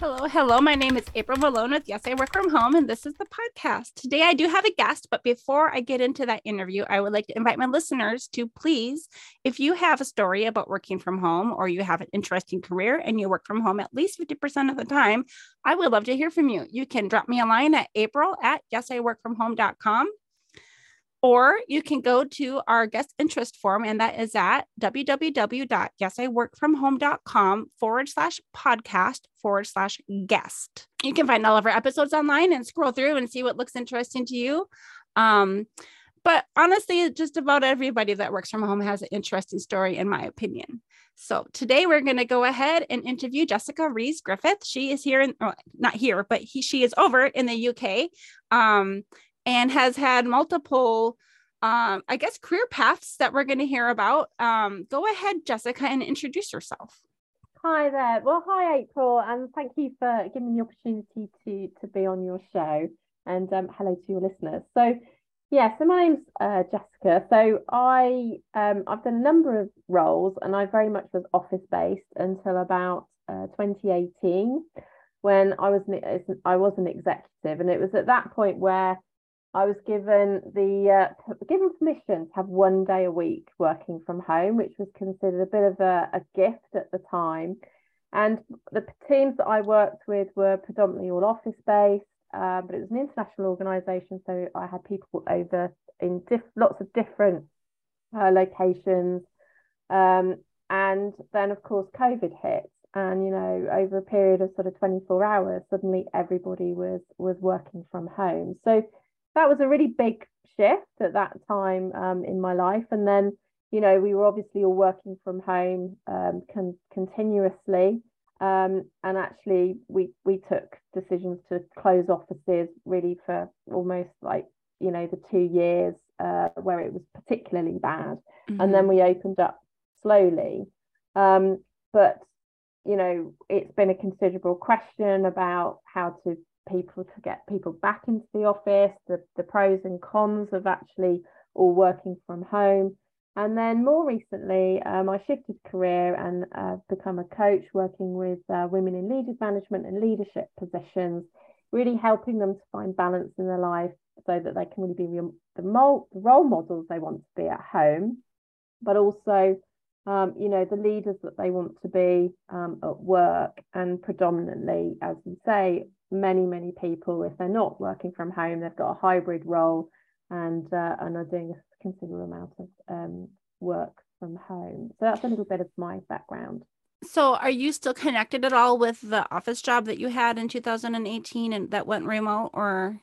Hello, hello. My name is April Malone with Yes, I Work From Home, and this is the podcast. Today I do have a guest, but before I get into that interview, I would like to invite my listeners to please, if you have a story about working from home or you have an interesting career and you work from home at least 50% of the time, I would love to hear from you. You can drop me a line at april at yesiworkfromhome.com or you can go to our guest interest form, and that is at www.yesiworkfromhome.com forward slash podcast forward slash guest. You can find all of our episodes online and scroll through and see what looks interesting to you. Um, but honestly, just about everybody that works from home has an interesting story, in my opinion. So today we're going to go ahead and interview Jessica Rhys-Griffith. She is here in, well, not here, but he, she is over in the UK. Um, and has had multiple um, I guess career paths that we're going to hear about. Um, go ahead, Jessica, and introduce yourself. Hi there. Well, hi April, and thank you for giving me the opportunity to to be on your show. And um, hello to your listeners. So, yeah, so my name's uh, Jessica. So I um, I've done a number of roles, and I very much was office based until about uh, 2018, when I was I was an executive, and it was at that point where I was given the uh, given permission to have one day a week working from home, which was considered a bit of a, a gift at the time. And the teams that I worked with were predominantly all office based, uh, but it was an international organisation, so I had people over in diff- lots of different uh, locations. Um, and then, of course, COVID hit, and you know, over a period of sort of 24 hours, suddenly everybody was was working from home. So that was a really big shift at that time um, in my life. And then, you know, we were obviously all working from home um, con- continuously. Um, and actually, we we took decisions to close offices really for almost like you know the two years uh, where it was particularly bad, mm-hmm. and then mm-hmm. we opened up slowly. Um, but you know, it's been a considerable question about how to people to get people back into the office, the, the pros and cons of actually all working from home. And then more recently, um, I shifted career and uh, become a coach working with uh, women in leaders management and leadership positions, really helping them to find balance in their life so that they can really be the, the role models they want to be at home, but also um, you know, the leaders that they want to be um, at work, and predominantly, as you say, many, many people, if they're not working from home, they've got a hybrid role and uh, and are doing a considerable amount of um, work from home. So that's a little bit of my background. So, are you still connected at all with the office job that you had in 2018 and that went remote, or?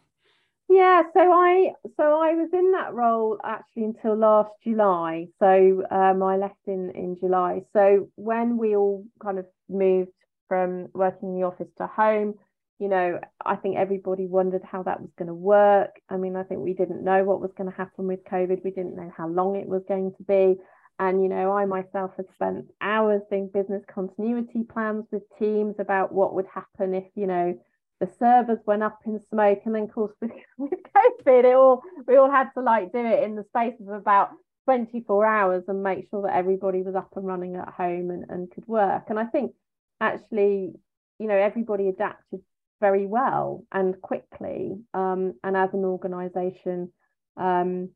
Yeah, so I so I was in that role actually until last July. So um, I left in in July. So when we all kind of moved from working in the office to home, you know, I think everybody wondered how that was going to work. I mean, I think we didn't know what was going to happen with COVID. We didn't know how long it was going to be. And, you know, I myself had spent hours doing business continuity plans with teams about what would happen if, you know, the servers went up in smoke. And then, of course, with, with COVID, it all we all had to like do it in the space of about 24 hours and make sure that everybody was up and running at home and, and could work. And I think actually, you know, everybody adapted very well and quickly. Um, and as an organisation, um,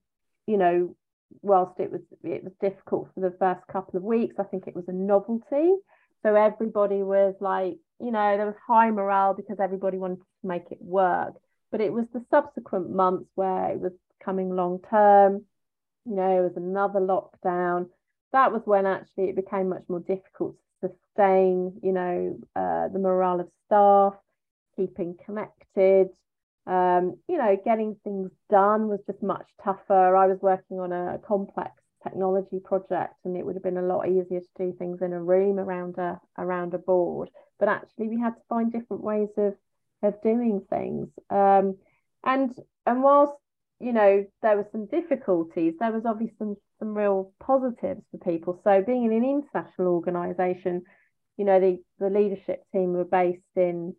you know, whilst it was it was difficult for the first couple of weeks, I think it was a novelty. So everybody was like, you know, there was high morale because everybody wanted to make it work. But it was the subsequent months where it was coming long term. You know, it was another lockdown. That was when actually it became much more difficult to sustain, you know, uh, the morale of staff keeping connected. Um, you know, getting things done was just much tougher. I was working on a complex technology project and it would have been a lot easier to do things in a room around a around a board but actually we had to find different ways of of doing things um, and and whilst you know there were some difficulties there was obviously some some real positives for people so being in an international organization you know the the leadership team were based in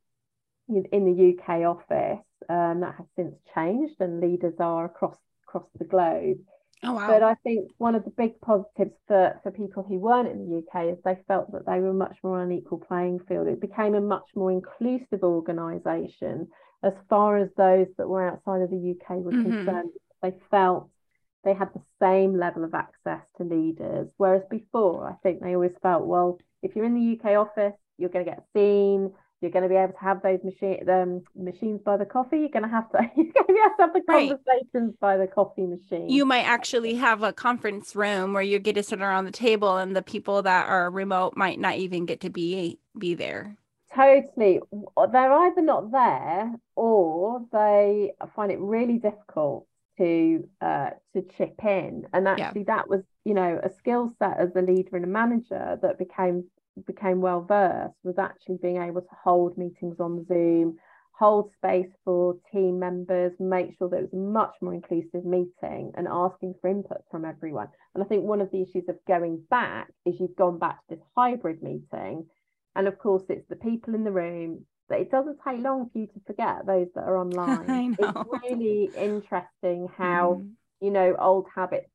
in the UK office. Um, that has since changed, and leaders are across across the globe. Oh wow. But I think one of the big positives for, for people who weren't in the UK is they felt that they were much more on an equal playing field. It became a much more inclusive organisation as far as those that were outside of the UK were mm-hmm. concerned. They felt they had the same level of access to leaders. Whereas before, I think they always felt, well, if you're in the UK office, you're going to get seen, you're going to be able to have those machine um, machines by the coffee. You're going to have to you're going to have to have the conversations right. by the coffee machine. You might actually have a conference room where you get to sit around the table, and the people that are remote might not even get to be be there. Totally, they're either not there or they find it really difficult to uh, to chip in. And actually, yeah. that was you know a skill set as a leader and a manager that became became well versed was actually being able to hold meetings on Zoom, hold space for team members, make sure that it was a much more inclusive meeting and asking for input from everyone. And I think one of the issues of going back is you've gone back to this hybrid meeting. And of course, it's the people in the room that it doesn't take long for you to forget those that are online. It's really interesting how, mm. you know, old habits,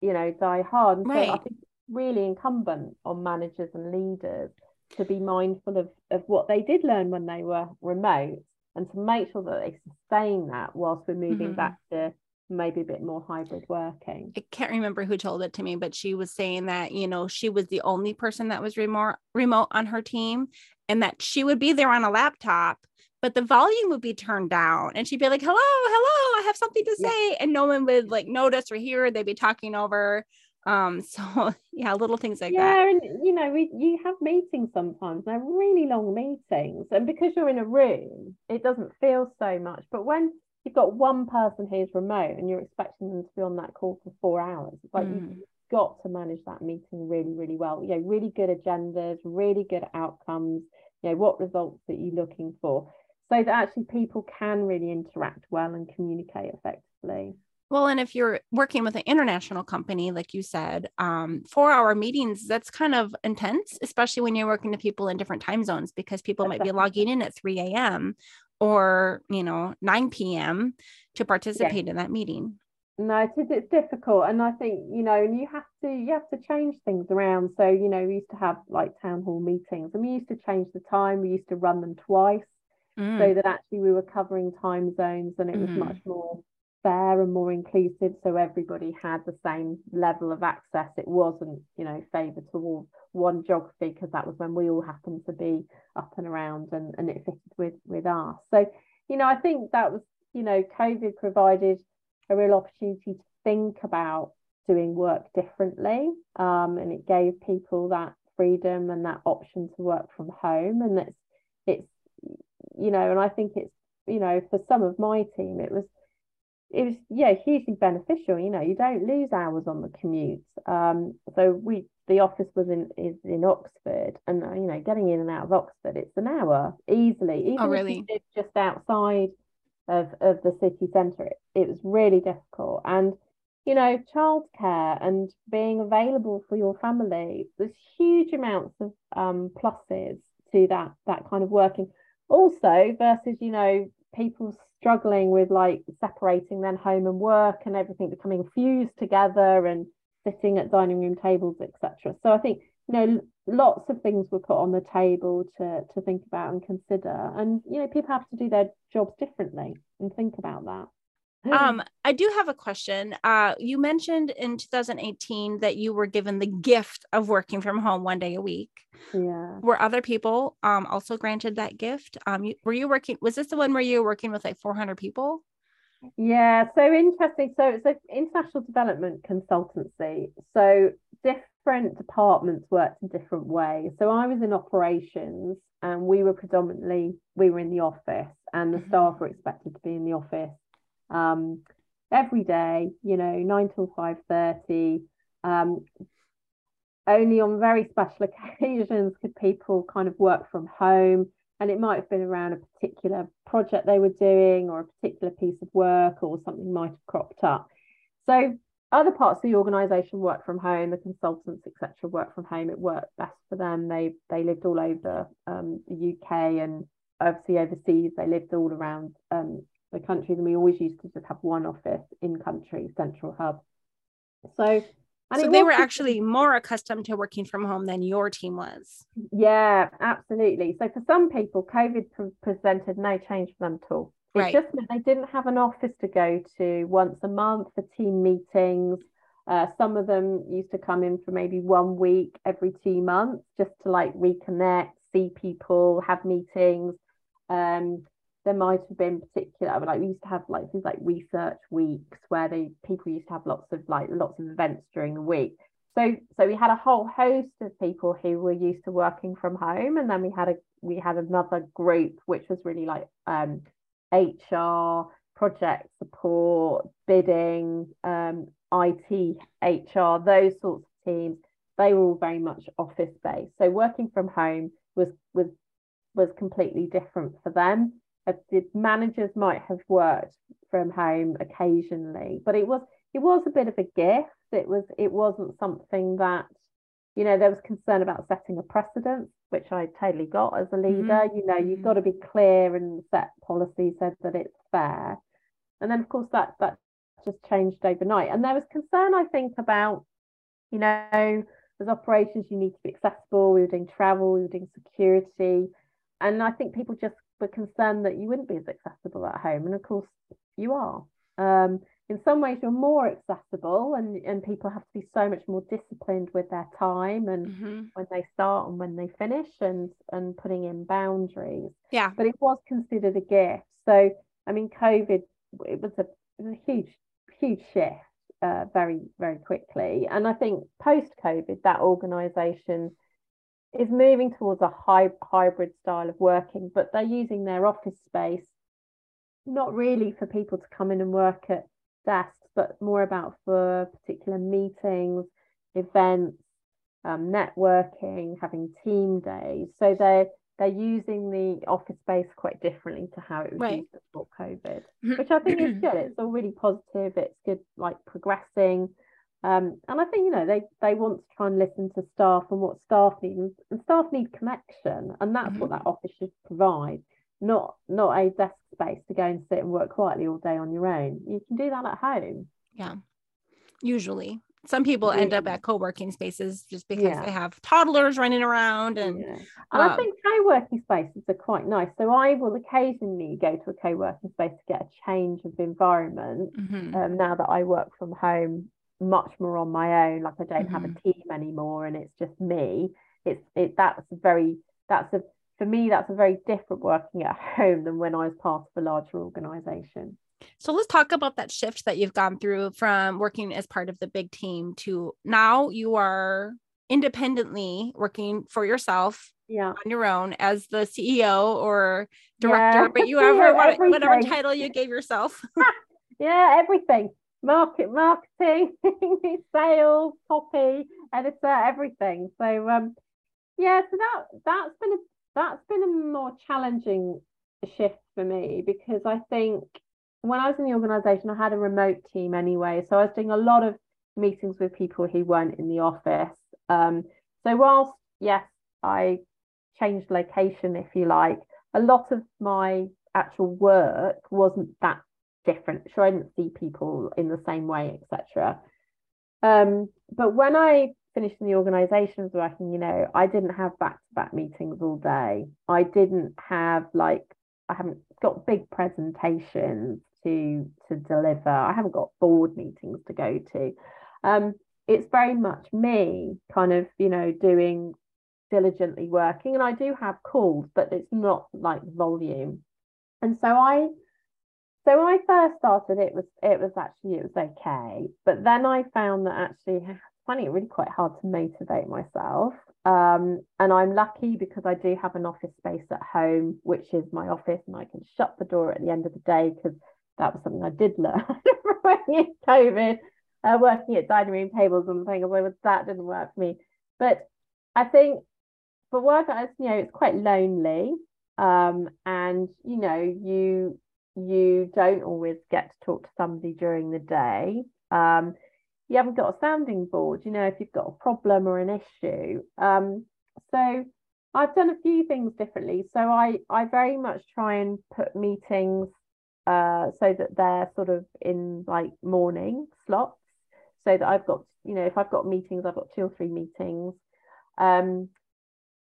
you know, die hard. And right. so I think really incumbent on managers and leaders to be mindful of, of what they did learn when they were remote and to make sure that they sustain that whilst we're moving mm-hmm. back to maybe a bit more hybrid working. I can't remember who told it to me, but she was saying that, you know, she was the only person that was remote remote on her team and that she would be there on a laptop, but the volume would be turned down and she'd be like, hello, hello, I have something to say. Yeah. And no one would like notice or hear, they'd be talking over um so yeah little things like yeah, that. Yeah and you know we you have meetings sometimes they're really long meetings and because you're in a room it doesn't feel so much but when you've got one person who's remote and you're expecting them to be on that call for four hours it's like mm. you've got to manage that meeting really really well. You know really good agendas really good outcomes you know what results that you're looking for so that actually people can really interact well and communicate effectively well, and if you're working with an international company, like you said, um, four hour meetings, that's kind of intense, especially when you're working to people in different time zones because people might be logging in at 3 a.m. or, you know, 9 p.m. to participate in that meeting. No, it is, it's difficult. And I think, you know, and you have to, you have to change things around. So, you know, we used to have like town hall meetings and we used to change the time. We used to run them twice mm. so that actually we were covering time zones and it was mm. much more fair and more inclusive so everybody had the same level of access. It wasn't you know favored towards one geography because that was when we all happened to be up and around and, and it fitted with with us so you know i think that was you know covid provided a real opportunity to think about doing work differently um, and it gave people that freedom and that option to work from home. And it's it's you know and i think it's you know for some of my team it was it was yeah hugely beneficial you know you don't lose hours on the commute. Um so we the office was in is in oxford and uh, you know getting in and out of oxford it's an hour easily. Even oh, really? if you live just outside of of the city centre it, it was really difficult. And you know childcare and being available for your family there's huge amounts of um pluses to that that kind of working. Also versus you know people struggling with like separating then home and work and everything becoming fused together and sitting at dining room tables etc so i think you know lots of things were put on the table to to think about and consider. And you know people have to do their jobs differently and think about that um, I do have a question. Uh, you mentioned in 2018 that you were given the gift of working from home one day a week. Yeah. Were other people um also granted that gift? Um, you, were you working? Was this the one where you were working with like 400 people? Yeah. So interesting. So it's an international development consultancy. So different departments worked in different ways. So I was in operations, and we were predominantly we were in the office, and the mm-hmm. staff were expected to be in the office um, every day, you know, nine till five thirty. Um, only on very special occasions could people kind of work from home, and it might have been around a particular project they were doing or a particular piece of work or something might have cropped up. So other parts of the organization work from home the consultants etc work from home it worked best for them they they lived all over um, the uk and obviously overseas they lived all around um, the countries, and we always used to just have one office in country, central hub. So so they were actually more accustomed to working from home than your team was. Yeah, absolutely. So for some people, COVID pre- presented no change for them at all. It right. just meant they didn't have an office to go to once a month for team meetings. Uh, some of them used to come in for maybe one week every two months just to like reconnect, see people, have meetings. Um, there might have been particular like we used to have like things like research weeks where they people used to have lots of like lots of events during the week. So so we had a whole host of people who were used to working from home and then we had a we had another group which was really like um hr project support bidding um it hr those sorts of teams. They were all very much office based so working from home was was was completely different for them the managers might have worked from home occasionally, but it was it was a bit of a gift. It was it wasn't something that you know there was concern about setting a precedent, which I totally got as a leader. Mm-hmm. You know, you've mm-hmm. got to be clear and set policy so that it's fair. And then of course that that just changed overnight. And there was concern, I think, about you know as operations you need to be accessible. We were doing travel, we were doing security, and I think people just were concerned that you wouldn't be as accessible at home. And of course, you are. Um, in some ways, you're more accessible, and, and people have to be so much more disciplined with their time and mm-hmm. when they start and when they finish, and and putting in boundaries. Yeah. But it was considered a gift. So I mean, COVID it was a, it was a huge huge shift uh, very very quickly, and I think post COVID that organisation is moving towards a high, hybrid style of working, but they're using their office space not really for people to come in and work at desks, but more about for particular meetings, events, um, networking, having team days. So they're they're using the office space quite differently to how it was right. used before COVID, which I think is good. It's all really positive. It's good, like progressing. Um, and I think you know they they want to try and listen to staff and what staff need, and staff need connection, and that's mm-hmm. what that office should provide, not not a desk space to go and sit and work quietly all day on your own. You can do that at home. Yeah, usually some people end up at co-working spaces just because yeah. they have toddlers running around and, yeah. and um, i think co-working spaces are quite nice so i will occasionally go to a co-working space to get a change of environment mm-hmm. um, now that i work from home much more on my own like i don't mm-hmm. have a mm-hmm. team anymore and it's just me it's it that's very that's a for me that's a very different working at home than when i was part of a larger organization so let's talk about that shift that you've gone through from working as part of the big team to now you are independently working for yourself yeah. on your own as the CEO or director, yeah. but you ever whatever title you gave yourself. yeah, everything market marketing sales copy editor everything. So um yeah so that that's been a that's been a more challenging shift for me because i think when i was in the organization i had a remote team anyway. So i was doing a lot of meetings with people who weren't in the office. Um so whilst yes i changed location if you like a lot of my actual work wasn't that different. Sure, I didn't see people in the same way, etc. Um, but when I finished in the organization was working, you know, I didn't have back-to-back meetings all day. I didn't have like I haven't got big presentations to to deliver. I haven't got board meetings to go to. Um, it's very much me kind of, you know, doing diligently working and I do have calls, but it's not like volume. And so I so when I first started, it was it was actually it was okay, but then I found that actually finding it really quite hard to motivate myself. Um, and I'm lucky because I do have an office space at home, which is my office, and I can shut the door at the end of the day because that was something I did learn in COVID, uh, working at dining room tables and things. Well, that didn't work for me. But I think for work, you know, it's quite lonely. Um, and you know, you you don't always get to talk to somebody during the day. Um, you haven't got a sounding board, you know, if you've got a problem or an issue. Um, so I've done a few things differently. So I, I very much try and put meetings uh, so that they're sort of in like morning slots. so that I've got, you know, if I've got meetings, I've got two or three meetings. Um,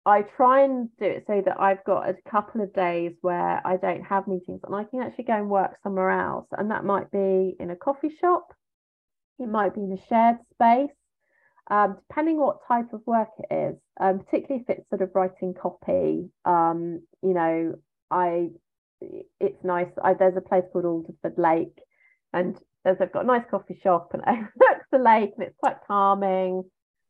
I try and do it so that I've got a couple of days where I don't have meetings and I can actually go and work somewhere else. And that might be in a coffee shop, it might be in a shared space, um, depending what type of work it is, um, particularly if it's sort of writing copy. Um, you know, I it's nice. I, there's a place called Alderford Lake, and there's I've got a nice coffee shop and it overlooks the lake, and it's quite calming.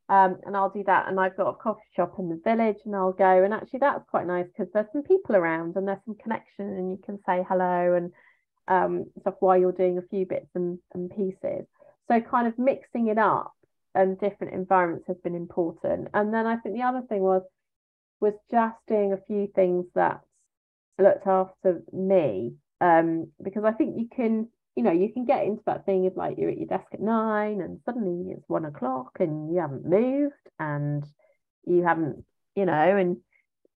Um, and I'll do that. And I've got a coffee shop in the village, and I'll go. And actually, that's quite nice because there's some people around, and there's some connection, and you can say hello and um, stuff while you're doing a few bits and, and pieces. So kind of mixing it up and different environments has been important. And then I think the other thing was was just doing a few things that looked after me. Um, because I think you can, you know, you can get into that thing of like you're at your desk at nine and suddenly it's one o'clock and you haven't moved and you haven't, you know, and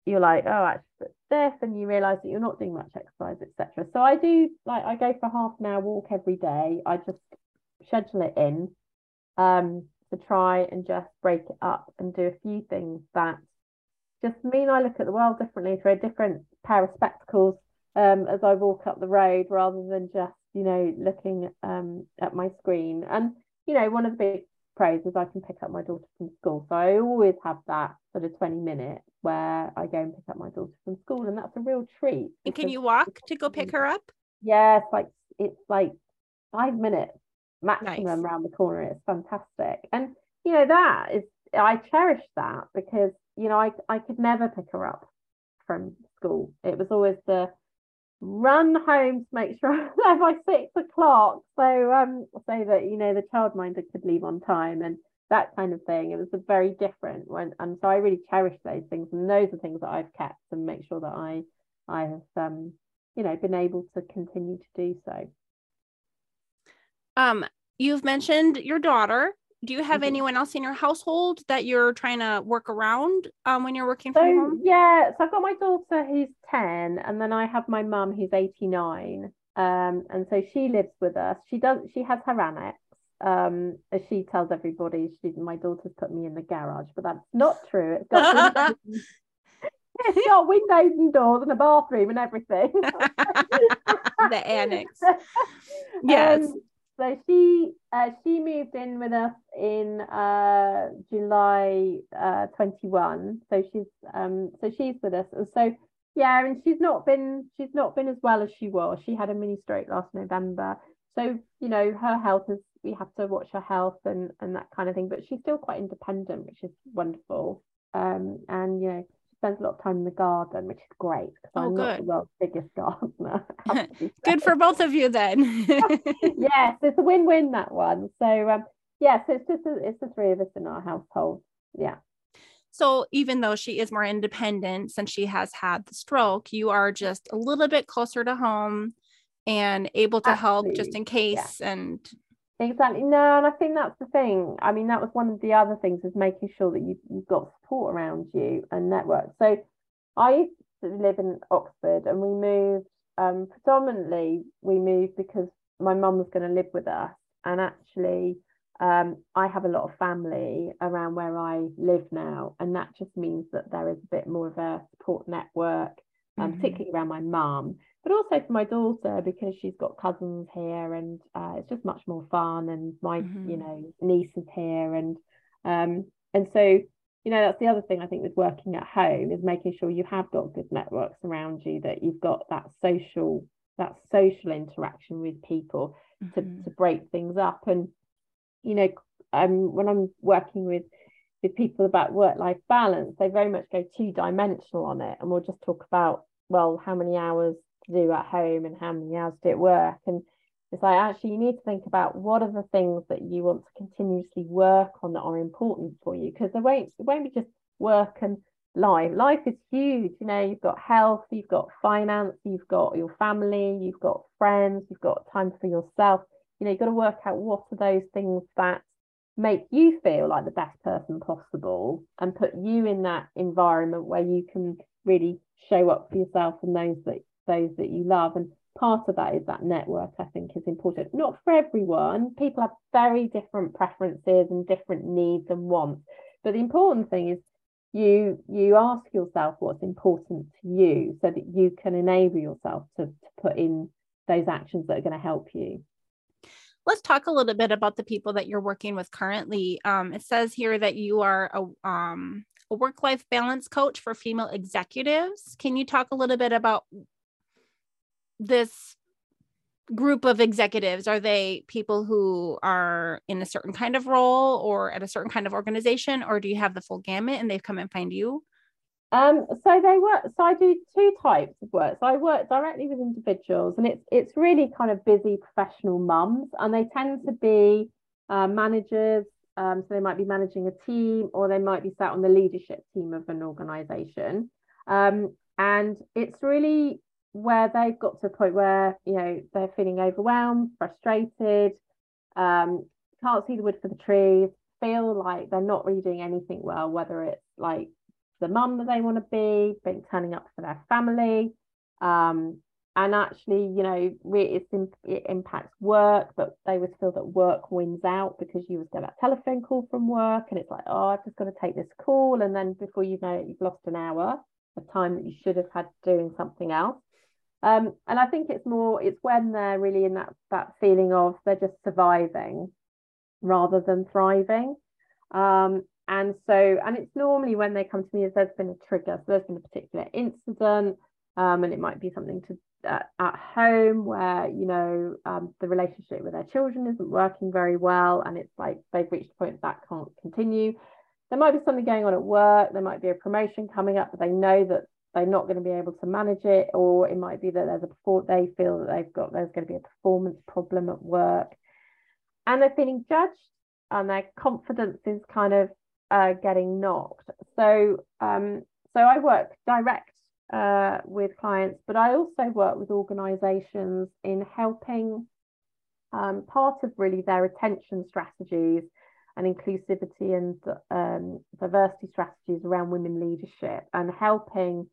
you're like, oh, I actually, this, and you realize that you're not doing much exercise, etc. So I do like I go for half an hour walk every day. I just schedule it in. Um, to try and just break it up and do a few things that just mean I look at the world differently through a different pair of spectacles um, as I walk up the road rather than just, you know, looking um, at my screen. And, you know, one of the big pros is I can pick up my daughter from school. So I always have that sort of 20 minutes where I go and pick up my daughter from school. And that's a real treat. And can you walk to go pick her up? Yeah, it's like it's like five minutes maximum Nice. around the corner. It's fantastic. And you know, that is I cherish that because, you know, I I could never pick her up from school. It was always the run home to make sure I'm there by six o'clock. So um so that, you know, the childminder could leave on time and that kind of thing. It was a very different one. And so I really cherish those things. And those are things that I've kept and make sure that I I have um, you know, been able to continue to do so. Um, you've mentioned your daughter. Do you have Mhm. anyone else in your household that you're trying to work around um, when you're working So from home? yeah, so I've got my daughter who's 10, and then I have my mum who's 89. Um, and so she lives with us. She does she has her annex. Um, as she tells everybody, she my daughter's put me in the garage, but that's not true. It's got windows, it's got windows and doors and a bathroom and everything. the annex. Yes. Um, so she uh, she moved in with us in uh, July uh, 21. So she's um so she's with us. And so yeah, and she's not been she's not been as well as she was. She had a mini stroke last November. So, you know, her health is we have to watch her health and and that kind of thing. But she's still quite independent, which is wonderful. Um, and you know, spends a lot of time in the garden, which is great because Oh, I'm not good. the world's biggest gardener. I have to be Good for both of you then. yes, it's a win-win that one. So um, yeah, so it's just a, it's the three of us in our household. Yeah, so even though she is more independent since she has had the stroke, you are just a little bit closer to home and able to help just in case and exactly. No, and I think that's the thing. I mean, that was one of the other things is making sure that you you've got support around you and network. So I used to live in Oxford, and we moved. Um, predominantly, we moved because my mum was going to live with us, and actually. Um, I have a lot of family around where I live now, and that just means that there is a bit more of a support network, um, Mhm. particularly around my mum, but also for my daughter because she's got cousins here, and uh, it's just much more fun. And my, you Mhm. know, niece is here, and um, and so you know that's the other thing I think with working at home is making sure you have got good networks around you, that you've got that social that social interaction with people to, Mhm. to break things up and you know um when i'm working with with people about work life balance they very much go two dimensional on it and we'll just talk about well how many hours do at home and how many hours do at work. And it's like actually you need to think about what are the things that you want to continuously work on that are important for you because there won't it won't be just work and life. Life is huge you know you've got health you've got finance you've got your family you've got friends you've got time for yourself. You know you've got to work out what are those things that make you feel like the best person possible and put you in that environment where you can really show up for yourself and those that those that you love and part of that is that network i think is important. Not for everyone. People have very different preferences and different needs and wants but the important thing is you you ask yourself what's important to you so that you can enable yourself to, to put in those actions that are going to help you. Let's talk a little bit about the people that you're working with currently. Um, it says here that you are a, um, a work-life balance coach for female executives. Can you talk a little bit about this group of executives are they people who are in a certain kind of role or at a certain kind of organization or do you have the full gamut and they've come and find you? Um so they work so i do two types of work. So i work directly with individuals and it's it's really kind of busy professional mums and they tend to be uh, managers. Um, so they might be managing a team or they might be sat on the leadership team of an organization. Um, and it's really where they've got to a point where you know they're feeling overwhelmed, frustrated, um, can't see the wood for the trees, feel like they're not really doing anything well, whether it's like the mum that they want to be, being turning up for their family, um, and actually, you know, it, it impacts work, but they would feel that work wins out because you would get that telephone call from work, and it's like, oh, I've just got to take this call, and then before you know it, you've lost an hour of time that you should have had doing something else. Um, and I think it's more, it's when they're really in that that feeling of they're just surviving rather than thriving. Um, and so, and it's normally when they come to me there's been a trigger. So there's been a particular incident, um, and it might be something to uh, at home where you know um, the relationship with their children isn't working very well, and it's like they've reached a point that can't continue. There might be something going on at work. There might be a promotion coming up, but they know that they're not going to be able to manage it, or it might be that there's a they feel that they've got there's going to be a performance problem at work, and they're feeling judged, and their confidence is kind of uh, getting knocked. So, um, so I work direct uh, with clients, but I also work with organisations in helping um, part of really their attention strategies and inclusivity and um, diversity strategies around women leadership and helping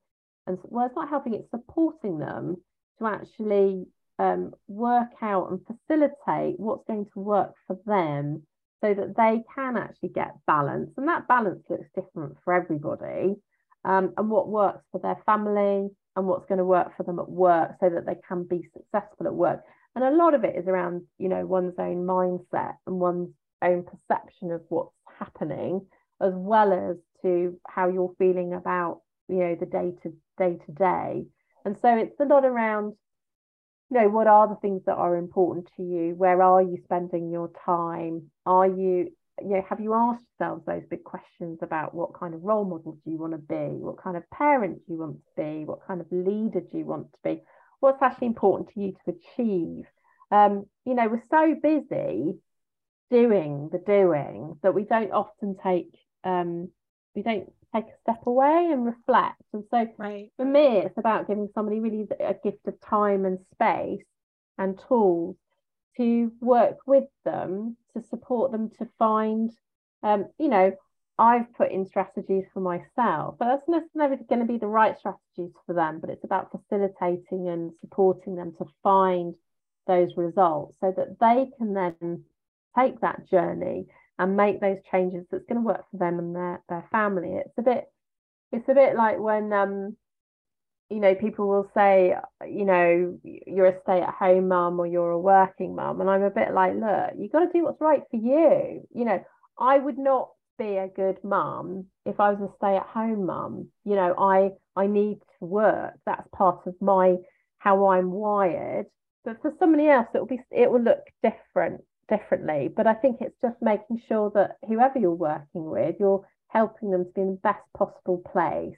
and well, it's not helping, it's supporting them to actually um, work out and facilitate what's going to work for them so that they can actually get balance. And that balance looks different for everybody. Um, and what works for their family and what's going to work for them at work so that they can be successful at work. And a lot of it is around, you know, one's own mindset and one's own perception of what's happening, as well as to how you're feeling about you know the day to day to day. And so it's a lot around you know what are the things that are important to you? Where are you spending your time? Are you you know have you asked yourselves those big questions about what kind of role model do you want to be? What kind of parent do you want to be? What kind of leader do you want to be? What's actually important to you to achieve? Um you know we're so busy doing the doing that we don't often take um we don't take a step away and reflect. And so right. for me, it's about giving somebody really a gift of time and space and tools to work with them to support them to find, um, you know, I've put in strategies for myself, but that's not never going to be the right strategies for them. But it's about facilitating and supporting them to find those results so that they can then take that journey and make those changes that's going to work for them and their, their family. It's a bit it's a bit like when um you know people will say you know you're a stay at home mum or you're a working mum and I'm a bit like look you got to do what's right for you. You know I would not be a good mum if I was a stay at home mum. You know I I need to work. That's part of my how I'm wired. But for somebody else it will be it will look different differently. But I think it's just making sure that whoever you're working with, you're helping them to be in the best possible place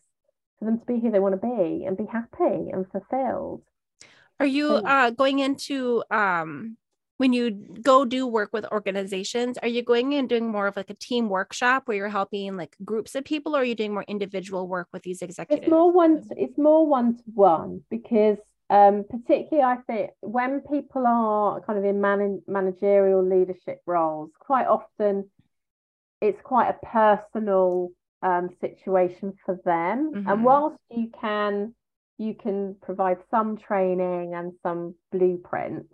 for them to be who they want to be and be happy and fulfilled. Are you uh, going into um, when you go do work with organizations? Are you going and doing more of like a team workshop where you're helping like groups of people, or are you doing more individual work with these executives? It's more one. It's more one to one because um, particularly, I think when people are kind of in man- managerial leadership roles, quite often it's quite a personal um, situation for them. Mm-hmm. And whilst you can you can provide some training and some blueprint.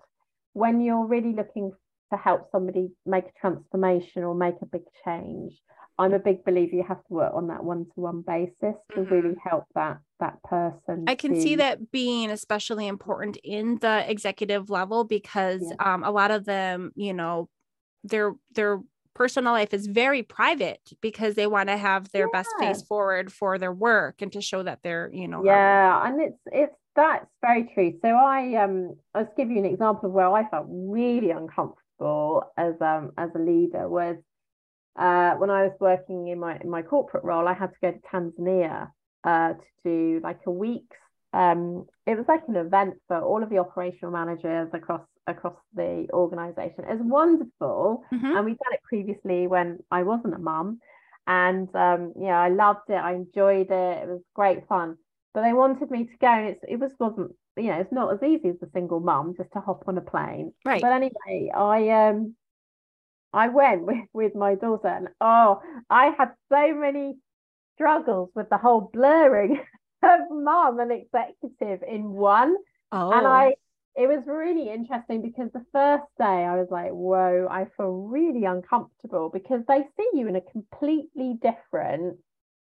When you're really looking to help somebody make a transformation or make a big change, I'm a big believer you have to work on that one-to-one basis to mm-hmm. really help that that person. I can to... see that being especially important in the executive level because yeah. um, a lot of them, you know, their their personal life is very private because they want to have their yeah. best face forward for their work and to show that they're, you know, yeah, and it's it's that's very true. So I um I'll just give you an example of where I felt really uncomfortable as um as a leader was uh, when I was working in my in my corporate role, I had to go to Tanzania uh, to do like a week's. Um, it was like an event for all of the operational managers across across the organisation. It was wonderful, mm-hmm. and we've done it previously when I wasn't a mum, and um, yeah, I loved it. I enjoyed it. It was great fun. But they wanted me to go, and it's it was wasn't you know it's not as easy as a single mum just to hop on a plane. Right. But anyway, I um I went with, with my daughter and oh, I had so many struggles with the whole blurring of mom and executive in one. Oh. And I it was really interesting because the first day I was like, whoa, I feel really uncomfortable because they see you in a completely different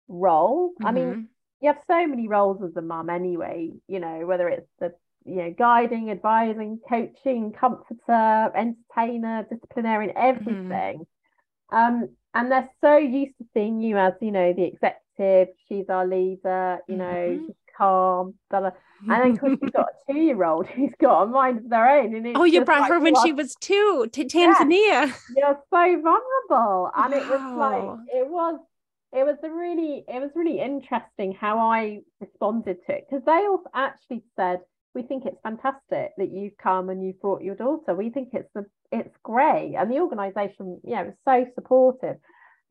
role. Mm-hmm. I mean, mm-hmm. you have so many roles as a mum anyway, you know, whether it's the you know, guiding, advising, coaching, comforter, entertainer, disciplinarian, mm-hmm. everything. Mm-hmm. Um, and they're so used to seeing you as, you know, the executive, she's our leader, you know, mm-hmm. she's calm, blah, blah. and then of course you've got a two-year-old who's got a mind of their own. And oh, you brought like, her when she was two to Tanzania. Yeah, you're so vulnerable. And wow. it was like it was it was a really it was really interesting how I responded to it because they all actually said we think it's fantastic that you've come and you've brought your daughter. We think it's the it's great, and the organisation, yeah, was so supportive.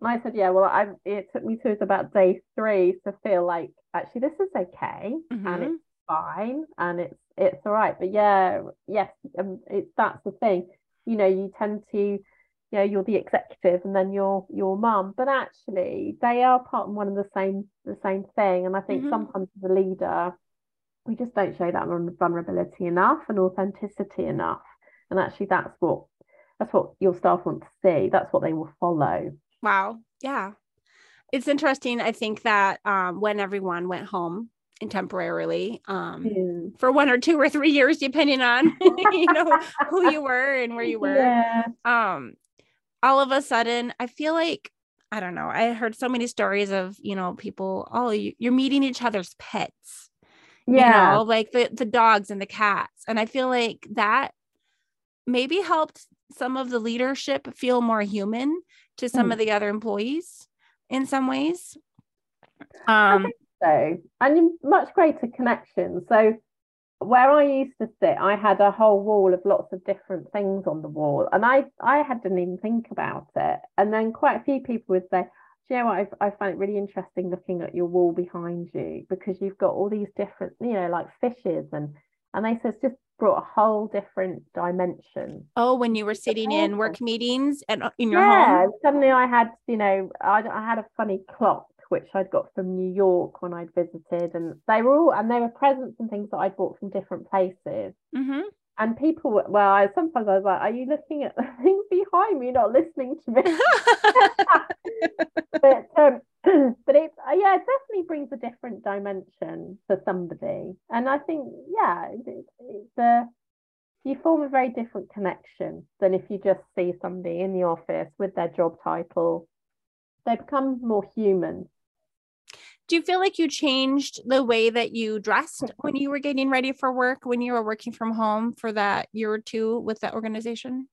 And I said, yeah, well, I it took me to about day three to feel like actually this is okay mm-hmm. and it's fine and it's it's all right. But yeah, yes, um, it's that's the thing. You know, you tend to, you know, you're the executive and then you're your mum, but actually they are part and one of the same the same thing. And I think mm-hmm. sometimes as a leader, we just don't show that vulnerability enough and authenticity enough. And actually that's what that's what your staff want to see. That's what they will follow. Wow. Yeah. It's interesting i think that um, when everyone went home and temporarily um, mm. for one or two or three years depending on you know who you were and where you were. Yeah. um all of a sudden i feel like i don't know i heard so many stories of you know people oh you're meeting each other's pets yeah. you know, like the the dogs and the cats. And i feel like that maybe helped some of the leadership feel more human to some mm. of the other employees in some ways. Um so. And much greater connection. So where I used to sit, I had a whole wall of lots of different things on the wall, and I I hadn't even think about it. And then quite a few people would say, you know what? I, I find it really interesting looking at your wall behind you because you've got all these different you know like fishes and and they said it's just brought a whole different dimension. Oh when you were sitting in work meetings and uh, in your yeah, home? suddenly I had you know I, I had a funny clock which I'd got from New York when I'd visited and they were all and they were presents and things that I'd bought from different places. Mm-hmm. And people well I sometimes I was like are you looking at the things behind me? Not listening to me but um but it uh, yeah it definitely brings a different dimension to somebody. And I think yeah it, it's a you form a very different connection than if you just see somebody in the office with their job title. They become more human. Do you feel like you changed the way that you dressed when you were getting ready for work when you were working from home for that year or two with that organization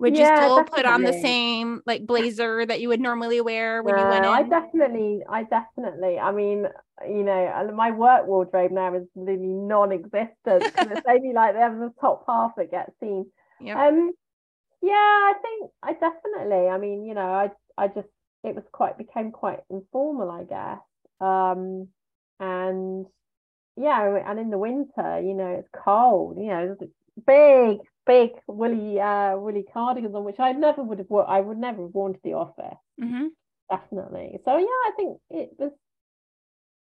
would yeah, you still definitely. put on the same like blazer that you would normally wear when no, you went in? I definitely, I definitely. I mean, you know, my work wardrobe now is really non-existent because it's only like the top half that gets seen. Yeah. Um, yeah, I think I definitely. I mean, you know, I I just it was quite became quite informal, I guess. Um, and yeah, and in the winter, you know, it's cold. You know, big, big woolly, uh, woolly cardigans on which I never would have worn. I would never have worn to the office. Mm-hmm. Definitely. So yeah, I think it was.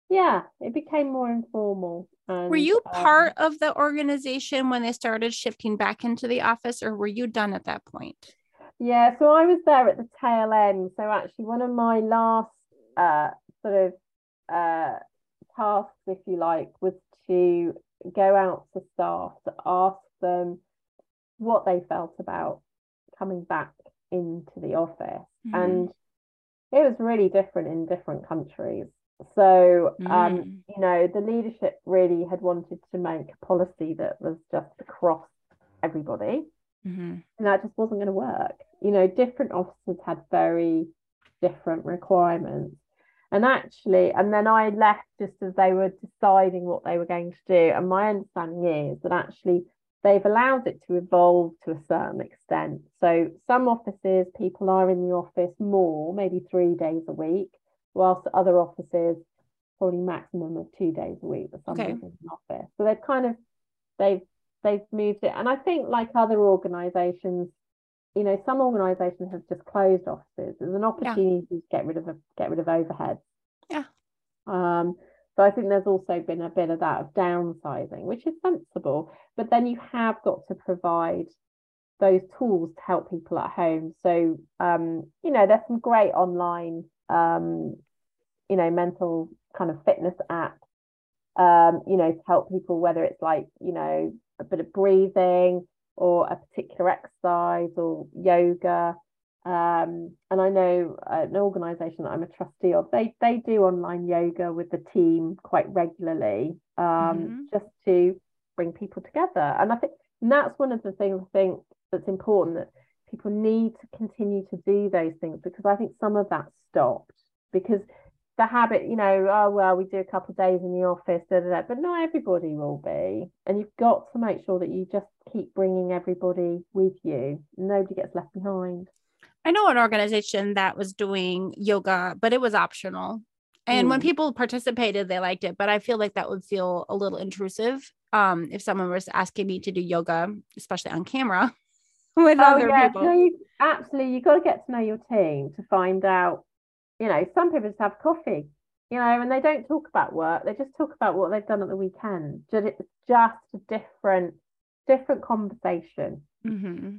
yeah, it became more informal. And, were you um, part of the organization when they started shifting back into the office, or were you done at that point? Yeah, so I was there at the tail end. So actually, one of my last uh, sort of uh, tasks, if you like, was to go out to staff to ask them what they felt about coming back into the office. Mm-hmm. And it was really different in different countries. So, um, mm. you know, the leadership really had wanted to make a policy that was just across everybody. Mm-hmm. And that just wasn't going to work. You know, different offices had very different requirements. And actually, and then I left just as they were deciding what they were going to do. And my understanding is that actually they've allowed it to evolve to a certain extent. So some offices, people are in the office more, maybe three days a week, whilst other offices probably maximum of two days a week that somebody's okay. in an office. So they've kind of they've they've moved it. And I think like other organizations, you know, some organizations have just closed offices. There's an opportunity yeah. to get rid of a, get rid of overhead. Yeah. Um, so I think there's also been a bit of that of downsizing, which is sensible. But then you have got to provide those tools to help people at home. So um, you know, there's some great online um, you know, mental kind of fitness apps, um, you know, to help people, whether it's like, you know, a bit of breathing or a particular exercise or yoga. Um, and I know an organization that I'm a trustee of, they they do online yoga with the team quite regularly, um, mm-hmm. just to bring people together. And I think and that's one of the things I think that's important that people need to continue to do those things because I think some of that stopped because the habit, you know, oh well, we do a couple of days in the office, da, da, da, but not everybody will be. And you've got to make sure that you just keep bringing everybody with you. Nobody gets left behind. I know an organization that was doing yoga, but it was optional. And mm. when people participated, they liked it. But I feel like that would feel a little intrusive um, if someone was asking me to do yoga, especially on camera with oh, other yeah. people. No, you, absolutely. You've got to get to know your team to find out you know, some people just have coffee, you know, and they don't talk about work. They just talk about what they've done at the weekend. Just it's just a different, different conversation. Mm-hmm.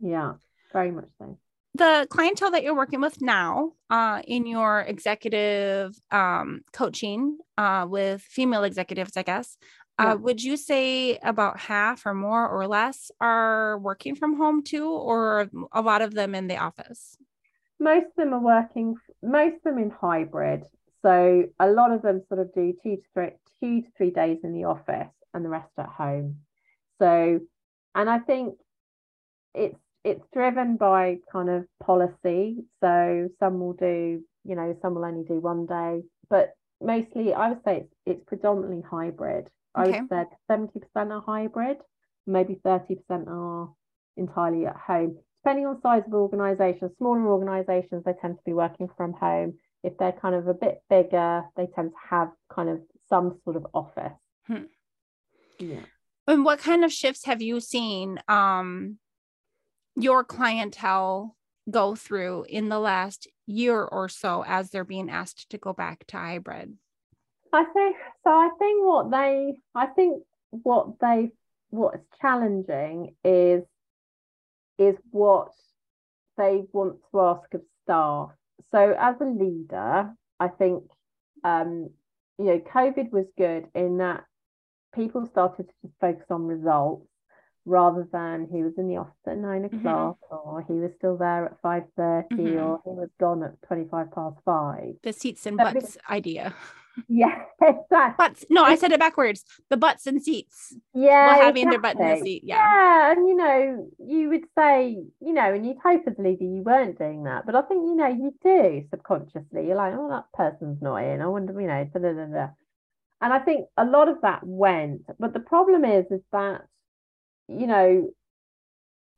Yeah, very much so. The clientele that you're working with now, uh, in your executive um, coaching uh, with female executives, I guess, uh, would you say about half or more or less are working from home too, or a lot of them in the office? most of them are working most of them in hybrid so a lot of them sort of do two to three two to three days in the office and the rest at home. So and i think it's it's driven by kind of policy. So some will do you know some will only do one day but mostly i would say it's, it's predominantly hybrid. Okay. i would say 70% are hybrid maybe 30% are entirely at home depending on size of organization, smaller organizations, they tend to be working from home. If they're kind of a bit bigger, they tend to have kind of some sort of office. Hmm. Yeah. And what kind of shifts have you seen um, your clientele go through in the last year or so as they're being asked to go back to hybrid? I think so. I think what they, I think what they, what's challenging is is what they want to ask of staff. So as a leader, I think um, you know, COVID was good in that people started to just focus on results rather than he was in the office at 9 mm-hmm. o'clock mm-hmm. or he was still there at 5.30 mm-hmm. or he was gone at 25 past 5 the seats and butts idea yeah, exactly. Butts. No, I said it backwards. The butts and seats. Yeah. Well, having exactly. their butt in the seat. Yeah. Yeah. And you know, you would say, you know, and you'd hope as a leader you weren't doing that. But I think, you know, you do subconsciously. You're like, oh, that person's not in. I wonder, you know, da, da, da. And I think a lot of that went. But the problem is, is that, you know,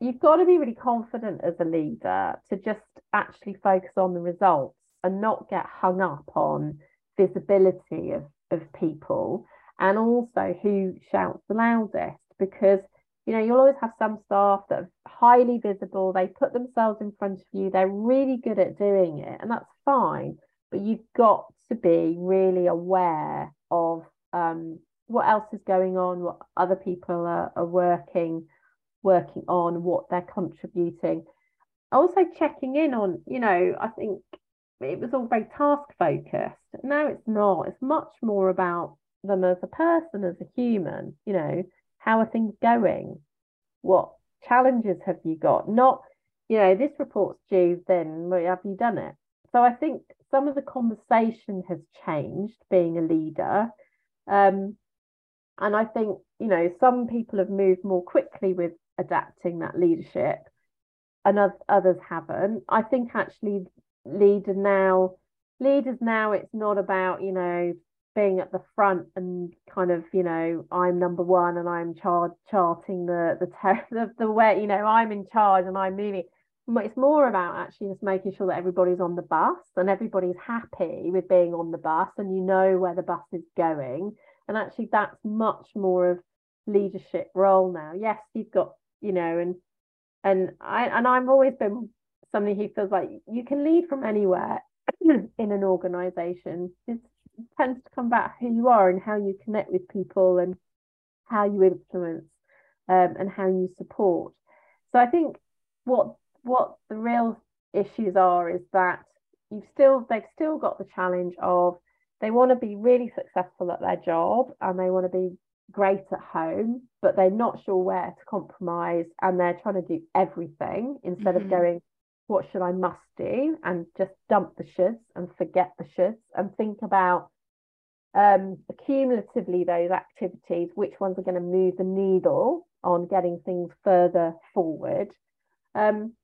you've got to be really confident as a leader to just actually focus on the results and not get hung up on visibility of, of people and also who shouts the loudest because you know you'll always have some staff that are highly visible they put themselves in front of you they're really good at doing it and that's fine but you've got to be really aware of um, what else is going on, what other people are, are working working on, what they're contributing. Also checking in on, you know, I think it was all very task focused. Now it's not. It's much more about them as a person, as a human, you know, how are things going? What challenges have you got? Not, you know, this report's due, then have you done it? So I think some of the conversation has changed being a leader. Um, and I think, you know, some people have moved more quickly with adapting that leadership and others haven't. I think actually leader now, leaders now, it's not about, you know, being at the front and kind of, you know, I'm number one and I'm char- charting the the, ter- the the way, you know, I'm in charge and I'm moving. It's more about actually just making sure that everybody's on the bus and everybody's happy with being on the bus and you know where the bus is going. And actually that's much more of leadership role now. Yes you've got you know and and i and i've always been somebody who feels like you can lead from anywhere in an organization it tends to come back who you are and how you connect with people and how you influence um, and how you support so i think what what the real issues are is that you've still they've still got the challenge of they want to be really successful at their job and they want to be great at home, but they're not sure where to compromise and they're trying to do everything instead mm-hmm. of going, what should I must do? And just dump the shoulds and forget the shoulds and think about um, cumulatively those activities, which ones are going to move the needle on getting things further forward. Um,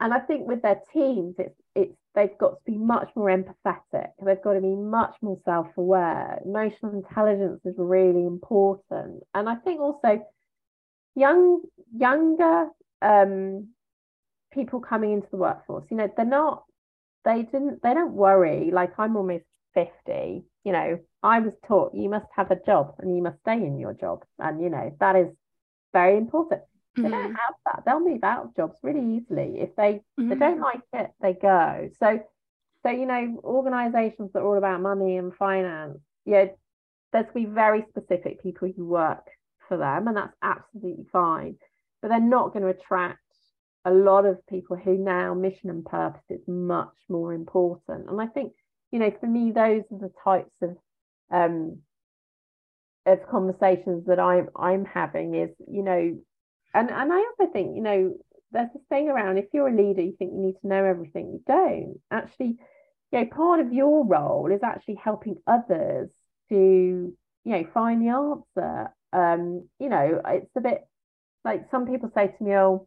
and I think with their teams, it's it's they've got to be much more empathetic. They've got to be much more self-aware. Emotional intelligence is really important, and I think also young younger um, people coming into the workforce, you know, they're not they didn't they don't worry. Like I'm almost fifty. You know, I was taught you must have a job and you must stay in your job, and you know that is very important. They don't mm-hmm. have that. They'll move out of jobs really easily. If they mm-hmm. they don't like it, they go. So so you know, organizations that are all about money and finance, yeah, there's to be very specific people who work for them, and that's absolutely fine. But they're not going to attract a lot of people who now mission and purpose is much more important. And I think, you know, for me, those are the types of um of conversations that I'm I'm having is, you know, and and I also think, you know, there's this thing around if you're a leader, you think you need to know everything. You don't. Actually, you know, part of your role is actually helping others to, you know, find the answer. Um, you know, it's a bit like some people say to me, oh,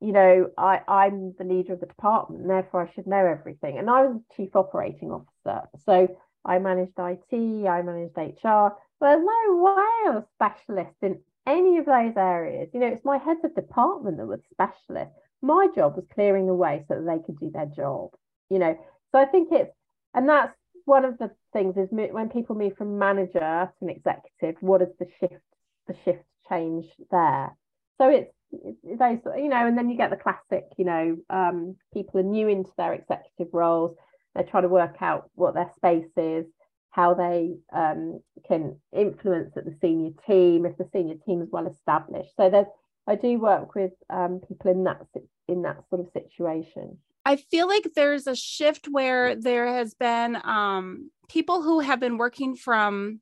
you know, I, I'm the leader of the department, therefore I should know everything. And I was the chief operating officer. So I managed IT, I managed HR. There's no way I'm a specialist in any of those areas. You know, it's my heads of department that were specialists. My job was clearing the way so that they could do their job. You know, so I think it's, and that's one of the things is when people move from manager to an executive, what is the shift, the shift change there? So it's those, you know, and then you get the classic, you know, um, people are new into their executive roles. They're trying to work out what their space is how they um, can influence at the senior team if the senior team is well established. So there's I do work with um, people in that in that sort of situation. I feel like there's a shift where there has been um, people who have been working from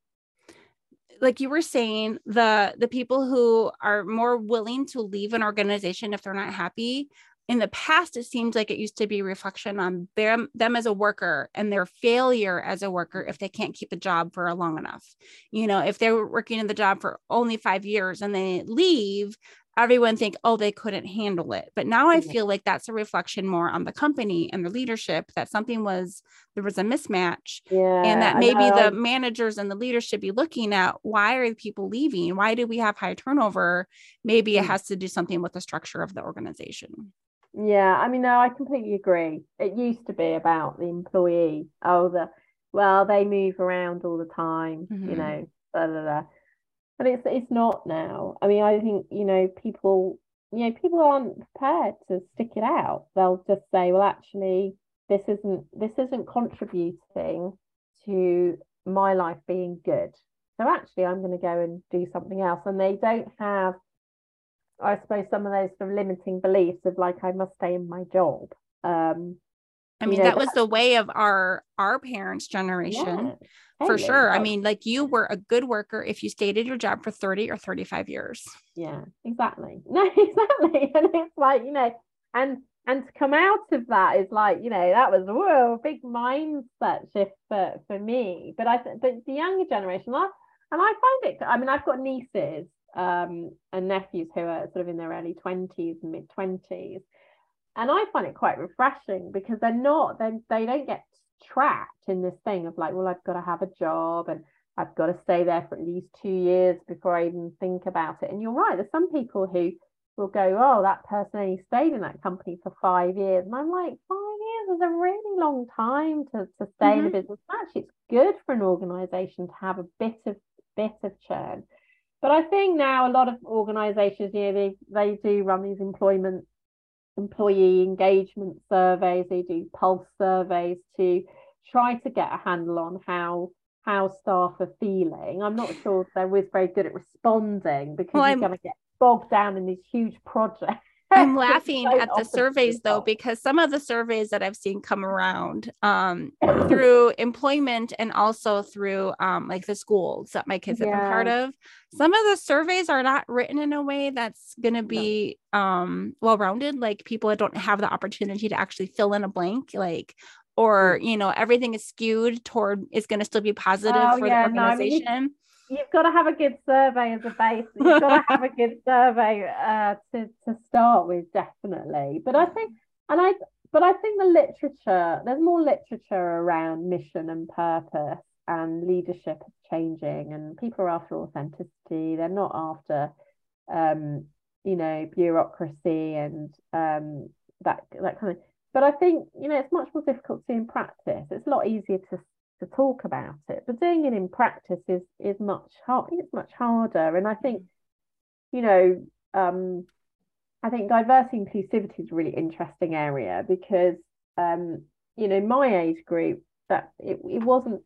like you were saying the the people who are more willing to leave an organization if they're not happy in the past it seemed like it used to be reflection on them them as a worker and their failure as a worker if they can't keep a job for long enough. You know if they're working in the job for only five years and they leave everyone think oh they couldn't handle it but now i feel like that's a reflection more on the company and the leadership that something was there was a mismatch yeah, and that maybe the managers and the leadership be looking at why are the people leaving why do we have high turnover maybe it hmm. has to do something with the structure of the organization yeah, I mean, no, I completely agree. It used to be about the employee. Oh, the well, they move around all the time, mm-hmm. you know, blah, blah, blah. But it's it's not now. I mean, I think you know people, you know, people aren't prepared to stick it out. They'll just say, well, actually, this isn't this isn't contributing to my life being good so actually i'm going to go and do something else and they don't have i suppose some of those sort of limiting beliefs of like i must stay in my job um i mean that was the way of our our parents generation yeah, for sure. I mean like you were a good worker if you stayed at your job for 30 or 35 years. Yeah exactly. No exactly. And it's like you know and and to come out of that is like you know that was whoa big mindset shift for for me. But i but the younger generation I, and i find it i mean i've got nieces um and nephews who are sort of in their early 20s and mid 20s and i find it quite refreshing because they're not they they don't get trapped in this thing of like well i've got to have a job and i've got to stay there for at least two years before i even think about it and you're right there's some people who will go, oh, that person only stayed in that company for five years. And I'm like, five years is a really long time to, to stay mm-hmm. in a mm-hmm. business. Actually, it's good for an organization to have a bit of bit of churn. But I think now a lot of organizations, you know, they, they do run these employment employee engagement surveys, they do pulse surveys to try to get a handle on how how staff are feeling. I'm not sure they're always very good at responding because well, you're going to get bogged down in these huge projects. I'm laughing at the surveys though, because some of the surveys that I've seen come around um, through employment and also through um, like the schools that my kids yeah. have been part of, some of the surveys are not written in a way that's going to be no. um, well rounded. Like people don't have the opportunity to actually fill in a blank, like, or, mm. you know, everything is skewed toward is going to still be positive oh, for yeah, the organization. No, I mean, you've got to have a good survey as a base. You've got to have a good survey uh, to to start with, definitely. But I think, and I, but I think the literature, there's more literature around mission and purpose and leadership is changing, and people are after authenticity. They're not after, um, you know, bureaucracy and um, that that kind of. But I think you know it's much more difficult to in practice. It's a lot easier to to talk about it but doing it in practice is is much hard it's much harder. And i think you know um i think diversity inclusivity is a really interesting area because um you know my age group that it, it wasn't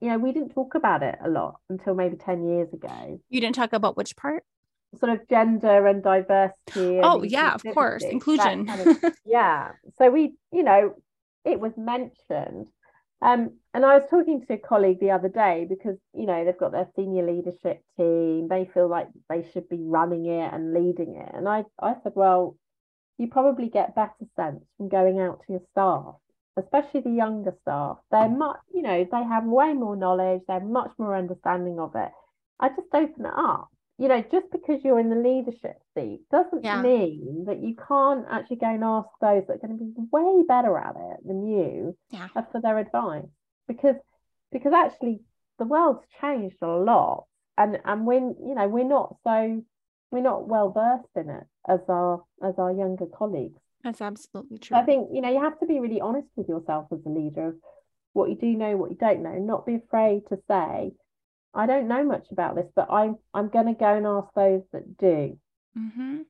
you know we didn't talk about it a lot until maybe 10 years ago. You didn't talk about which part? Sort of gender and diversity oh yeah of course inclusion. kind of, yeah. So we you know it was mentioned um, and I was talking to a colleague the other day because, you know, they've got their senior leadership team. They feel like they should be running it and leading it. And I, I said, well, you probably get better sense from going out to your staff, especially the younger staff. They're much, you know, they have way more knowledge. They're much more understanding of it. I just open it up you know, just because you're in the leadership seat doesn't yeah. mean that you can't actually go and ask those that are going to be way better at it than you yeah. Uh, for their advice. Because because actually the world's changed a lot and and when you know we're not so we're not well versed in it as our as our younger colleagues. That's absolutely true. I think you know you have to be really honest with yourself as a leader of what you do know, what you don't know, not be afraid to say, I don't know much about this, but I'm I'm going to go and ask those that do. Mm-hmm.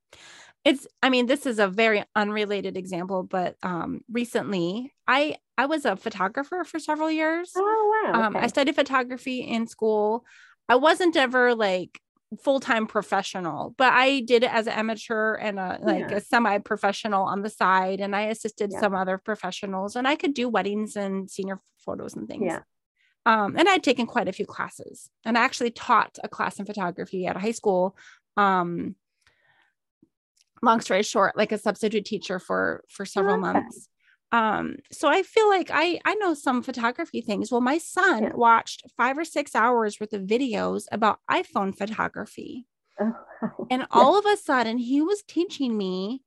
It's I mean this is a very unrelated example, but um, recently I I was a photographer for several years. Oh wow! Um, I studied photography in school. I wasn't ever like full-time professional but i did it as an amateur and a like yeah. a semi-professional on the side and i assisted yeah. some other professionals and i could do weddings and senior photos and things yeah um, and I'd taken quite a few classes, and I actually taught a class in photography at a high school. Um, long story short, like a substitute teacher for for several okay. months. Um, so I feel like I I know some photography things. Well, my son yeah. watched five or six hours worth of videos about iPhone photography, oh, and yeah. all of a sudden he was teaching me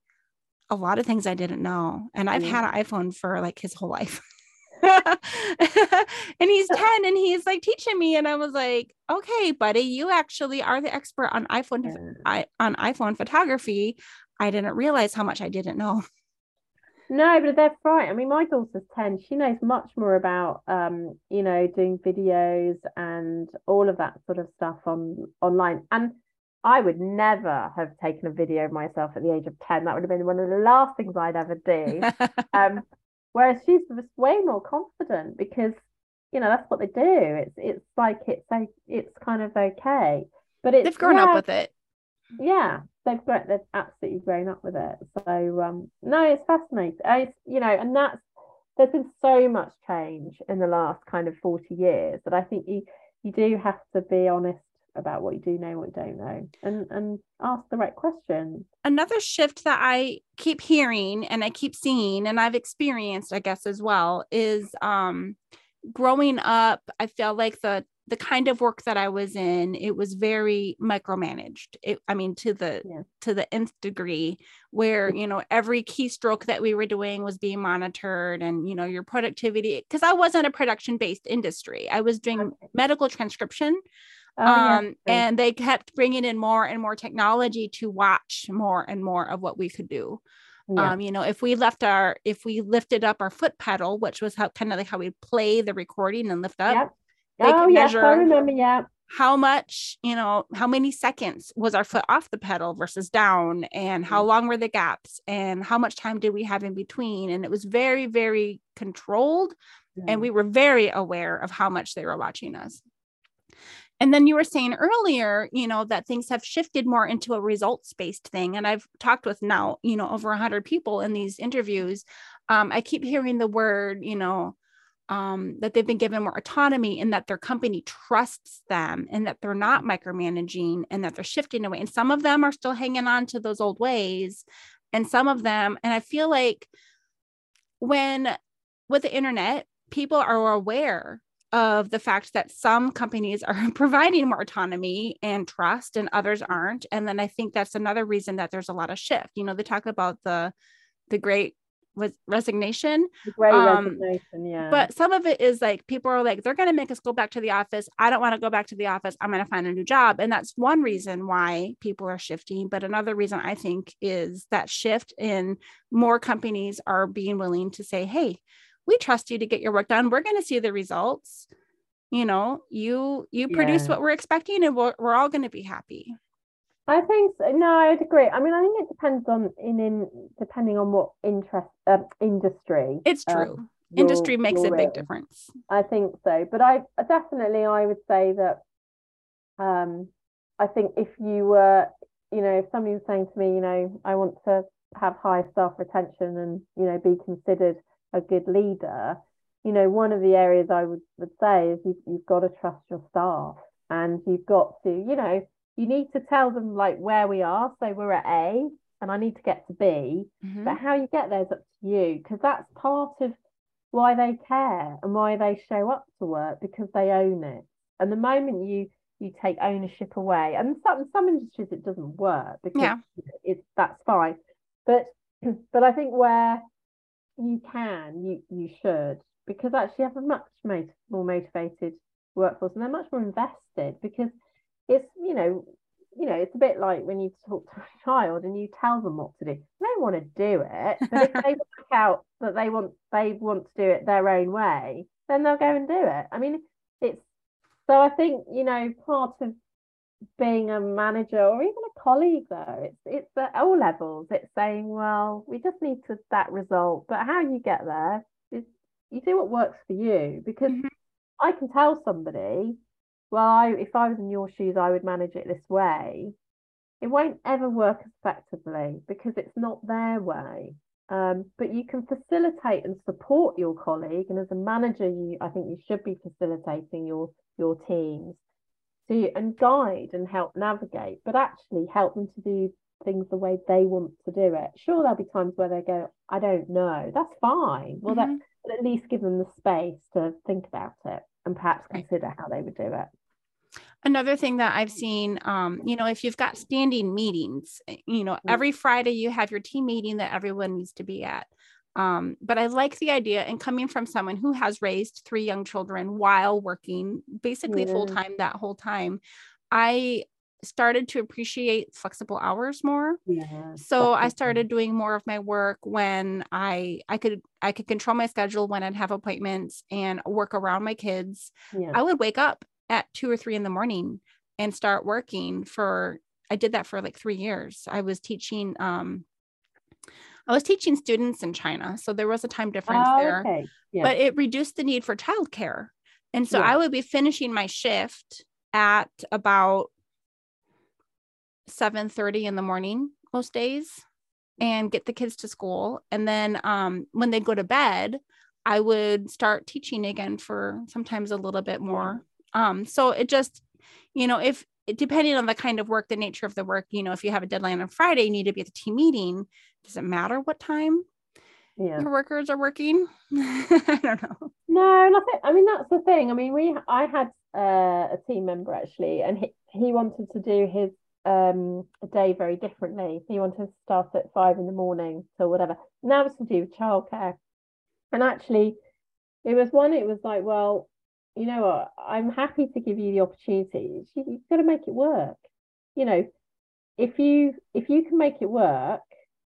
a lot of things I didn't know. And I've had an iPhone for like his whole life. and he's 10 and he's like teaching me and i was like okay buddy you actually are the expert on iphone I, on iphone photography. I didn't realize how much i didn't know. No but that's right. I mean my daughter's 10 she knows much more about um you know doing videos and all of that sort of stuff on online. And I would never have taken a video of myself at the age of 10. That would have been one of the last things I'd ever do. um, Whereas she's way more confident because, you know, that's what they do. It's it's like it's like it's kind of okay. But it's they've grown yeah, up with it. Yeah, they've grown, they've absolutely grown up with it. So um, no, it's fascinating. It's, you know, and that's there's been so much change in the last kind of 40 years that I think you you do have to be honest about what you do know, what you don't know, and and ask the right questions. Another shift that I keep hearing and I keep seeing and I've experienced, I guess, as well, is um growing up, I feel like the the kind of work that I was in, it was very micromanaged. It, I mean, to the yeah. to the nth degree, where you know every keystroke that we were doing was being monitored, and you know your productivity. Because I wasn't a production based industry, I was doing okay. medical transcription, Oh, um, yeah. and they kept bringing in more and more technology to watch more and more of what we could do. Yeah. Um, you know, if we left our, if we lifted up our foot pedal, which was how kind of like how we play the recording and lift up. Yep. Oh, yes, I remember. Yeah. How much, you know, how many seconds was our foot off the pedal versus down, and how mm. long were the gaps, and how much time did we have in between? And it was very, very controlled, yeah. and we were very aware of how much they were watching us. And then you were saying earlier, you know, that things have shifted more into a results based thing. And I've talked with now, you know, over 100 people in these interviews. Um, I keep hearing the word, you know, um, that they've been given more autonomy and that their company trusts them and that they're not micromanaging and that they're shifting away. And some of them are still hanging on to those old ways. And some of them, and I feel like when with the internet, people are aware of the fact that some companies are providing more autonomy and trust and others aren't and then i think that's another reason that there's a lot of shift. You know they talk about the the great was resignation great um, resignation yeah. but some of it is like people are like they're going to make us go back to the office. I don't want to go back to the office. I'm going to find a new job. And that's one reason why people are shifting but another reason i think is that shift in more companies are being willing to say hey we trust you to get your work done we're going to see the results you know you you produce yeah. what we're expecting and we're, we're all going to be happy i think so. no i'd agree i mean i think it depends on in in depending on what interest uh, industry it's um, true um, industry makes a big in. difference i think so but i definitely i would say that um i think if you were you know if somebody was saying to me you know i want to have high staff retention and you know be considered a good leader, you know, one of the areas I would, would say is you've, you've got to trust your staff and you've got to, you know, you need to tell them like where we are. So we're at A and I need to get to B, mm-hmm. but how you get there is up to you because that's part of why they care and why they show up to work because they own it. And the moment you you take ownership away, and some some industries it doesn't work because yeah. it's that's fine. But but I think where you can, you you should, because actually you have a much more motivated workforce and they're much more invested because it's you know you know it's a bit like when you talk to a child and you tell them what to do. They don't want to do it but if they work out that they want they want to do it their own way then they'll go and do it. I mean it's so i think you know part of being a manager or even a colleague though it's it's at all levels. It's saying well we just need to that result. But how you get there is you do what works for you. Because mm-hmm. i can tell somebody well I, if i was in your shoes i would manage it this way. It won't ever work effectively because it's not their way. Um, but you can facilitate and support your colleague. And as a manager you i think you should be facilitating your your teams to and guide and help navigate, but actually help them to do things the way they want to do it. Sure, there'll be times where they go, I don't know. That's fine. Well, mm-hmm. that at least give them the space to think about it and perhaps consider how they would do it. Another thing that I've seen, um, you know, if you've got standing meetings, eh, you know, mm-hmm. every Friday you have your team meeting that everyone needs to be at. Um, but I like the idea, and coming from someone who has raised three young children while working basically yeah. full time that whole time, I started to appreciate flexible hours more. Yeah, so I started doing more of my work when I I could I could control my schedule when I'd have appointments and work around my kids. Yeah. I would wake up at two or three in the morning and start working for I did that for like three years. I was teaching um I was teaching students in China, so there was a time difference Oh, there, okay. Yeah. but it reduced the need for childcare. And so Yeah. I would be finishing my shift at about 7:30 in the morning most days and get the kids to school. And then um, when they go to bed, I would start teaching again for sometimes a little bit more. Um, so it just, you know, if depending on the kind of work, the nature of the work, you know, if you have a deadline on Friday, you need to be at the team meeting. Does it matter what time yeah. your workers are working? I don't know. No, nothing. I mean, that's the thing. I mean, we I had uh, a team member actually, and he, he wanted to do his um day very differently. He wanted to start at five in the morning till whatever. And that was to do with childcare. And actually, it was one. It was like, well, you know what? I'm happy to give you the opportunity. You- You've got to make it work. You know, if you if you can make it work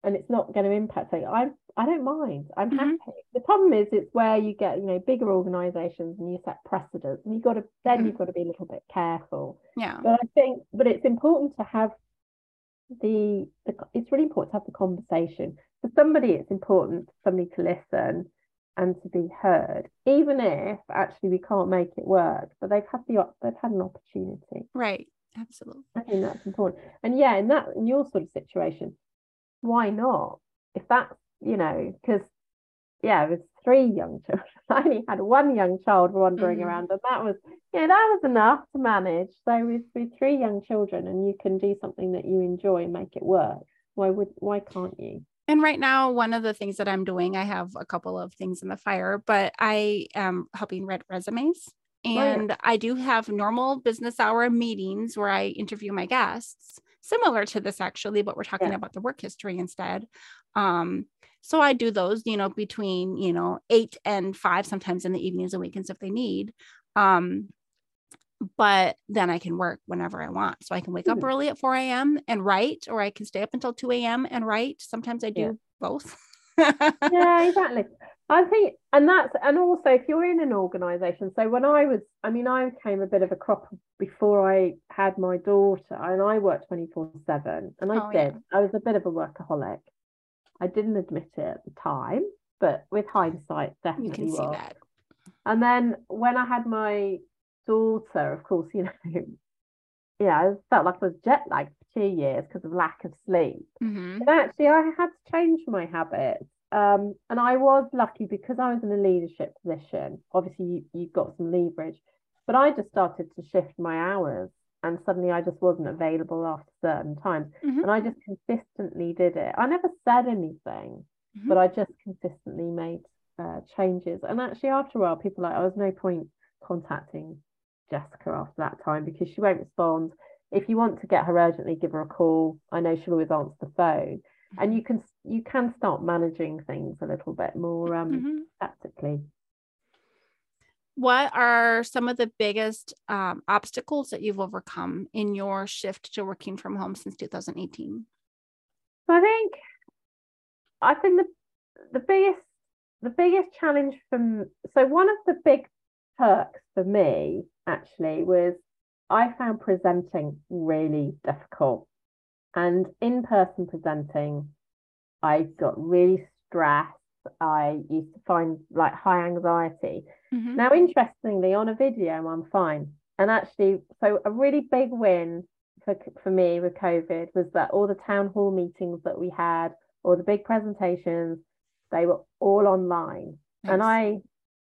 and it's not going to impact something, I I don't mind. I'm Mhm. happy. The problem is it's where you get, you know, bigger organizations and you set precedents and you've got to then Mhm. you've got to be a little bit careful. Yeah. But I think but it's important to have the, the it's really important to have the conversation. For somebody it's important for somebody to listen and to be heard, even if actually we can't make it work, but they've had the they've had an opportunity. Right. Absolutely. I think that's important. And yeah, in that in your sort of situation, why not? If that's you know, because yeah, with three young children, I only had one young child wandering Mhm. around, and that was you know that was enough to manage. So with with three young children, and you can do something that you enjoy and make it work. Why would why can't you? And right now, one of the things that I'm doing, I have a couple of things in the fire, but I am helping read resumes. And I do have normal business hour meetings where I interview my guests, similar to this actually, but we're talking Yeah. about the work history instead. Um, so I do those, you know, between, you know, eight and five, sometimes in the evenings and weekends if they need. Um, but then I can work whenever I want. So I can wake up Mhm. early at 4 a.m. and write, or I can stay up until 2 a.m. and write. Sometimes I do Yeah. both. yeah, exactly. I think, and that's, and also if you're in an organization, so when I was, I mean, I became a bit of a crop before I had my daughter, and I worked 24 7, and I Oh, yeah. did. I was a bit of a workaholic. I didn't admit it at the time, but with hindsight, definitely. you can see was. that. And then when I had my daughter, of course, you know, yeah, I felt like I was jet lagged for two years because of lack of sleep. Mhm. And actually, I had to change my habits. Um, and I was lucky because I was in a leadership position. Obviously, you, you've got some leverage, but I just started to shift my hours, and suddenly I just wasn't available after certain times. Mhm. And I just consistently did it. I never said anything, Mhm. but I just consistently made uh, changes. And actually, after a while, people like, oh, there's no point contacting Jessica after that time because she won't respond. If you want to get her urgently, give her a call. I know she'll always answer the phone. And you can you can start managing things a little bit more um Mhm. tactically. What are some of the biggest um, obstacles that you've overcome in your shift to working from home since 2018? I think I think the the biggest the biggest challenge from so one of the big perks for me actually was I found presenting really difficult. And in person presenting, I got really stressed. I used to find like high anxiety. Mhm. Now, interestingly, on a video, I'm fine. And actually, so a really big win for for me with COVID was that all the town hall meetings that we had, all the big presentations, they were all online. And I,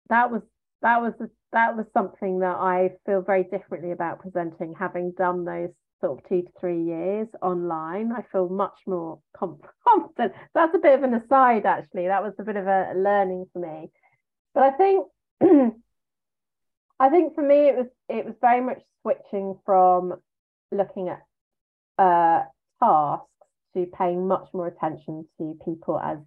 that was that was that was something that I feel very differently about presenting, having done those sort of two to three years online. I feel much more confident. That's a bit of an aside, actually. That was a bit of a learning for me. But I think I think for me it was it was very much switching from looking at uh, tasks to paying much more attention to people as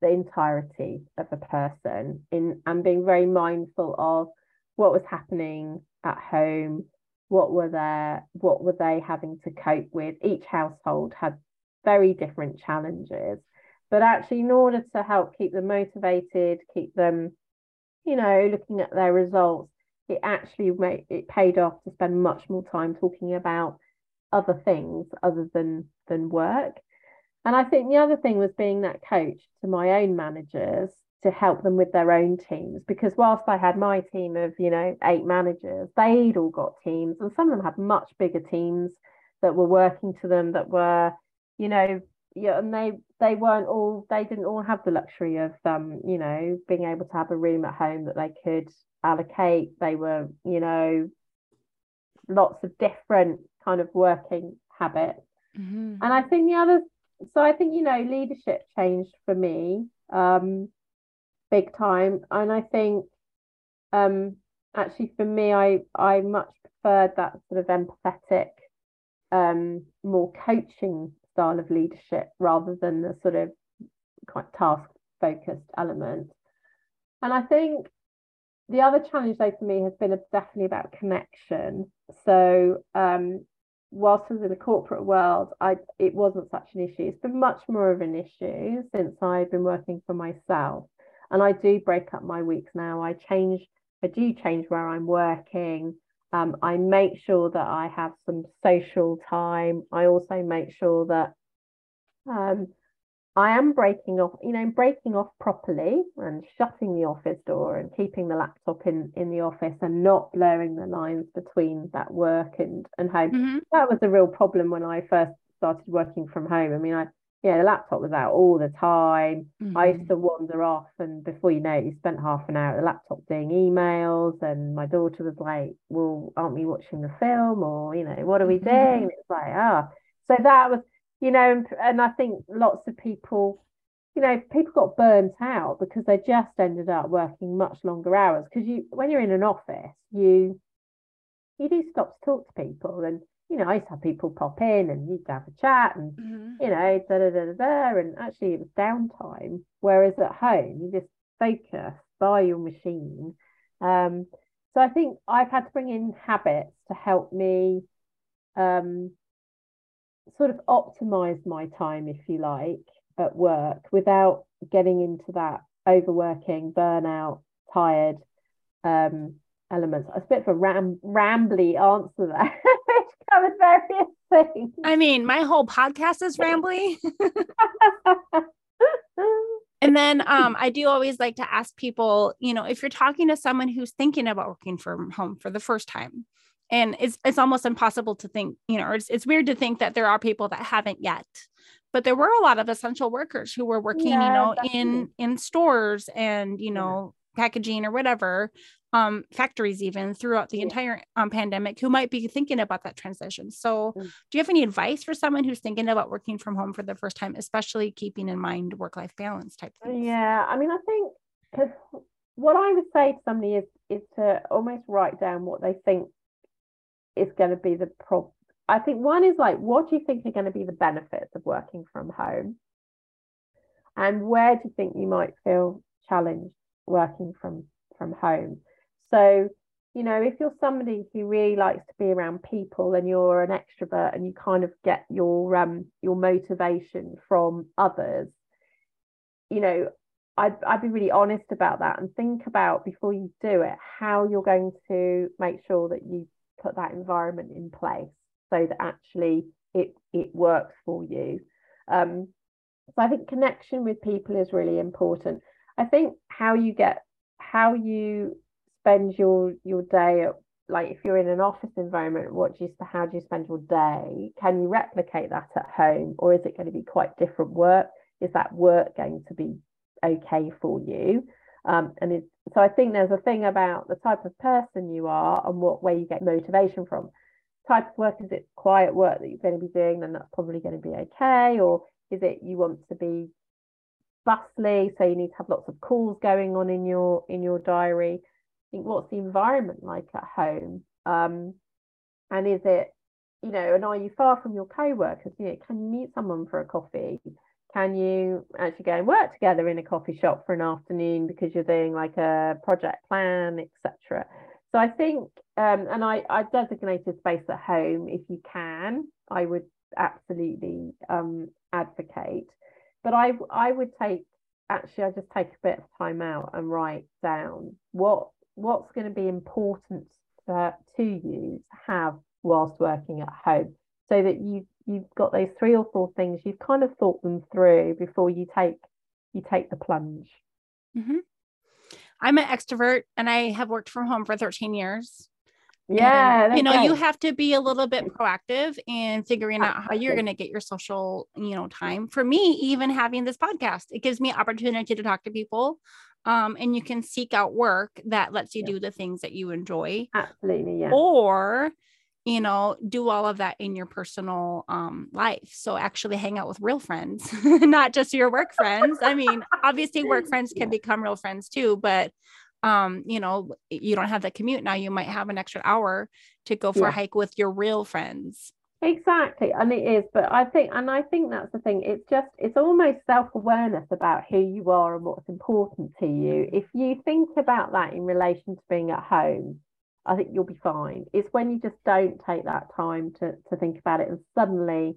the entirety of a person in and being very mindful of what was happening at home what were their what were they having to cope with. Each household had very different challenges but actually in order to help keep them motivated keep them you know looking at their results it actually made it paid off to spend much more time talking about other things other than than work and I think the other thing was being that coach to my own managers to help them with their own teams because whilst I had my team of you know eight managers they'd all got teams and some of them had much bigger teams that were working to them that were you know yeah and they they weren't all they didn't all have the luxury of um you know being able to have a room at home that they could allocate they were you know lots of different kind of working habits mm-hmm. and I think the other so I think you know leadership changed for me um big time. And I think um, actually for me, I I much preferred that sort of empathetic, um, more coaching style of leadership rather than the sort of quite task focused element. And I think the other challenge though for me has been definitely about connection. So um, whilst I was in the corporate world, I it wasn't such an issue. It's been much more of an issue since I've been working for myself and I do break up my weeks now. I change, I do change where I'm working. Um, I make sure that I have some social time. I also make sure that um, I am breaking off, you know, breaking off properly and shutting the office door and keeping the laptop in in the office and not blurring the lines between that work and and home. Mm-hmm. That was a real problem when I first started working from home. I mean, I yeah, the laptop was out all the time. Mm-hmm. I used mm-hmm. to wander off, and before you know it, you spent half an hour at the laptop doing emails. And my daughter was like, "Well, aren't we watching the film? Or you know, what are we mm-hmm. doing?" It's like, ah, oh. so that was, you know, and, and I think lots of people, you know, people got burnt out because they just ended up working much longer hours. Because you, when you're in an office, you you do stop to talk to people and you know, I used to have people pop in and you'd have a chat and, mm-hmm. you know, da da da da da. And actually, it was downtime. Whereas at home, you just focus by your machine. Um, so I think I've had to bring in habits to help me um, sort of optimize my time, if you like, at work without getting into that overworking, burnout, tired um, elements. It's a bit of a ram- rambly answer there. covered various things. I mean, my whole podcast is rambly. and then um, I do always like to ask people, you know, if you're talking to someone who's thinking about working from home for the first time, and it's it's almost impossible to think, you know, it's it's weird to think that there are people that haven't yet. But there were a lot of essential workers who were working, yeah, you know, in in stores and you know packaging or whatever um, factories even throughout the yeah. entire um, pandemic who might be thinking about that transition. So, mm. do you have any advice for someone who's thinking about working from home for the first time, especially keeping in mind work life balance type things? Yeah, I mean, I think because what I would say to somebody is is to almost write down what they think is going to be the problem. I think one is like, what do you think are going to be the benefits of working from home? And where do you think you might feel challenged working from from home? So, you know, if you're somebody who really likes to be around people and you're an extrovert and you kind of get your um your motivation from others, you know, I'd I'd be really honest about that and think about before you do it how you're going to make sure that you put that environment in place so that actually it it works for you. Um, so I think connection with people is really important. I think how you get how you spend your your day at like if you're in an office environment what do you how do you spend your day can you replicate that at home or is it going to be quite different work is that work going to be okay for you um, and it's, so I think there's a thing about the type of person you are and what where you get motivation from. Type of work is it quiet work that you're going to be doing then that's probably going to be okay? Or is it you want to be bustly so you need to have lots of calls going on in your in your diary? Think what's the environment like at home? Um, and is it you know and are you far from your co-workers? You know can you meet someone for a coffee can you actually go and work together in a coffee shop for an afternoon because you're doing like a project plan etc so i think um, and i i designated space at home if you can. I would absolutely um, advocate. But i i would take actually i just take a bit of time out and write down what what's going to be important to, to you to have whilst working at home so that you you've got those three or four things you've kind of thought them through before you take you take the plunge. Mm-hmm. i'm an extrovert and i have worked from home for 13 years. Yeah you know you have to be a little bit proactive in figuring out how you're going to get your social you know time. For me even having this podcast it gives me opportunity to talk to people um, and you can seek out work that lets you yeah. do the things that you enjoy. Absolutely yeah. Or you know do all of that in your personal um, life so actually hang out with real friends not just your work friends i mean obviously work friends can yeah. become real friends too but um, you know, you don't have that commute now, you might have an extra hour to go for yeah. a hike with your real friends. Exactly. And it is, but I think, and I think that's the thing, it's just, it's almost self awareness about who you are and what's important to you. If you think about that in relation to being at home, I think you'll be fine. It's when you just don't take that time to, to think about it and suddenly,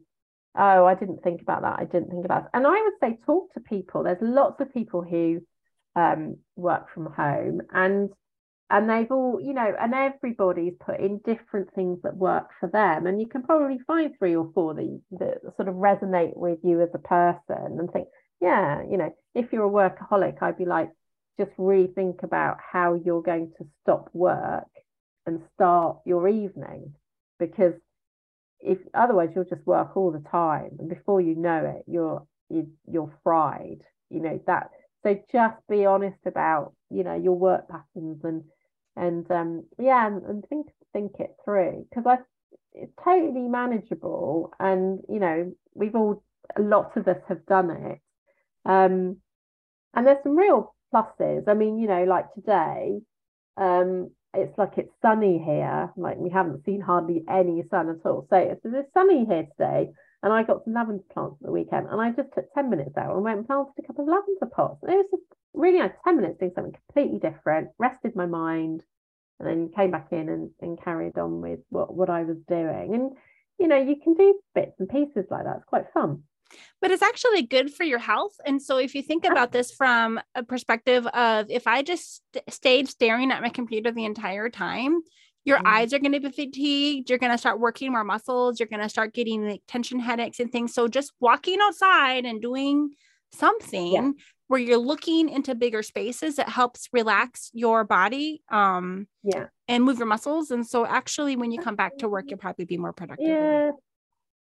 oh, I didn't think about that. I didn't think about it. And I would say, talk to people. There's lots of people who um, work from home and and they've all you know and everybody's put in different things that work for them and you can probably find three or four that, that sort of resonate with you as a person and think yeah you know if you're a workaholic i'd be like just rethink about how you're going to stop work and start your evening because if otherwise you'll just work all the time and before you know it you're you, you're fried you know that so just be honest about you know your work patterns and and um yeah and, and think think it through because i it's totally manageable and you know we've all lots of us have done it um and there's some real pluses. I mean you know like today um it's like it's sunny here like we haven't seen hardly any sun at all so it's, it's sunny here today and I got some lavender plants at the weekend and I just took 10 minutes out and went and planted a couple of lavender pots. And it was just really nice 10 minutes doing something completely different, rested my mind, and then came back in and, and carried on with what, what I was doing. And, you know, you can do bits and pieces like that. It's quite fun. But it's actually good for your health. And so, if you think about this from a perspective of if I just st- stayed staring at my computer the entire time, your mm-hmm. eyes are going to be fatigued you're going to start working more muscles you're going to start getting like tension headaches and things. So just walking outside and doing something yeah. where you're looking into bigger spaces it helps relax your body um yeah. and move your muscles. And so actually when you come back to work you'll probably be more productive yeah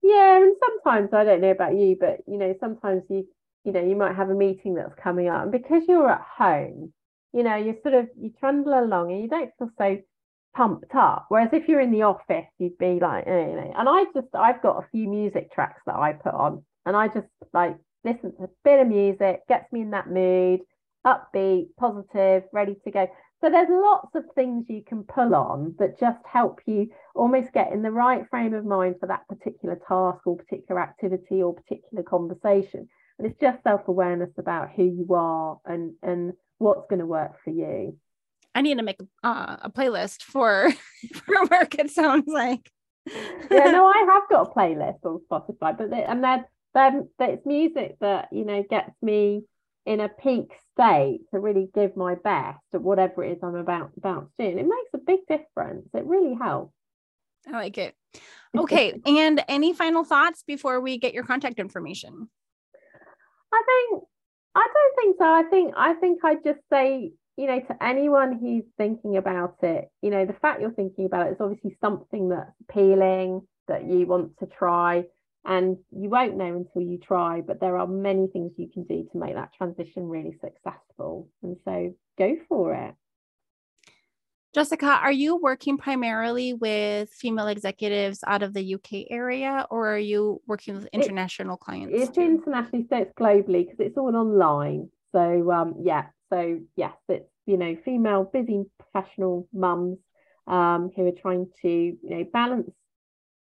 yeah and sometimes i don't know about you but you know sometimes you you know you might have a meeting that's coming up and because you're at home you know you sort of you trundle along and you don't feel so pumped up. Whereas if you're in the office, you'd be like, eh, you know, and I just, I've got a few music tracks that I put on and I just like listen to a bit of music, gets me in that mood, upbeat, positive, ready to go. So there's lots of things you can pull on that just help you almost get in the right frame of mind for that particular task or particular activity or particular conversation. And it's just self-awareness about who you are and and what's going to work for you. I need to make uh, a playlist for for work. It sounds like. yeah, no, I have got a playlist on Spotify, but they, and then then it's music that you know gets me in a peak state to really give my best at whatever it is I'm about about to do. And it makes a big difference. It really helps. I like it. Okay, and any final thoughts before we get your contact information? I think I don't think so. I think I think I'd just say you know, to anyone who's thinking about it, you know, the fact you're thinking about it is obviously something that's appealing that you want to try. And you won't know until you try, but there are many things you can do to make that transition really successful. And so go for it. Jessica, are you working primarily with female executives out of the UK area or are you working with international it, clients? It's too? internationally, so it's globally because it's all online. So um, yeah, so yes, it's you know female busy professional mums um, who are trying to you know balance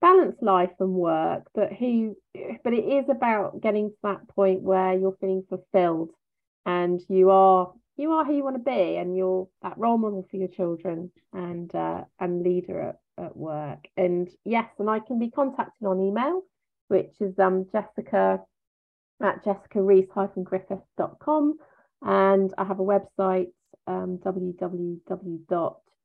balance life and work, but who but it is about getting to that point where you're feeling fulfilled and you are you are who you want to be and you're that role model for your children and uh, and leader at, at work. And yes, and I can be contacted on email, which is um Jessica at jessicarhys-griffith.com and I have a website, um,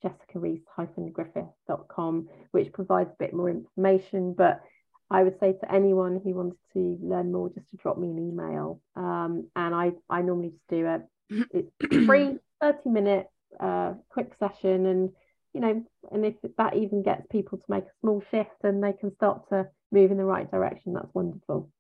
www.jessicarhys-griffith.com, which provides a bit more information. But I would say to anyone who wanted to learn more, just to drop me an email. Um, and I, I normally just do a it's free 30 minute uh, quick session and you know and if that even gets people to make a small shift and they can start to move in the right direction that's wonderful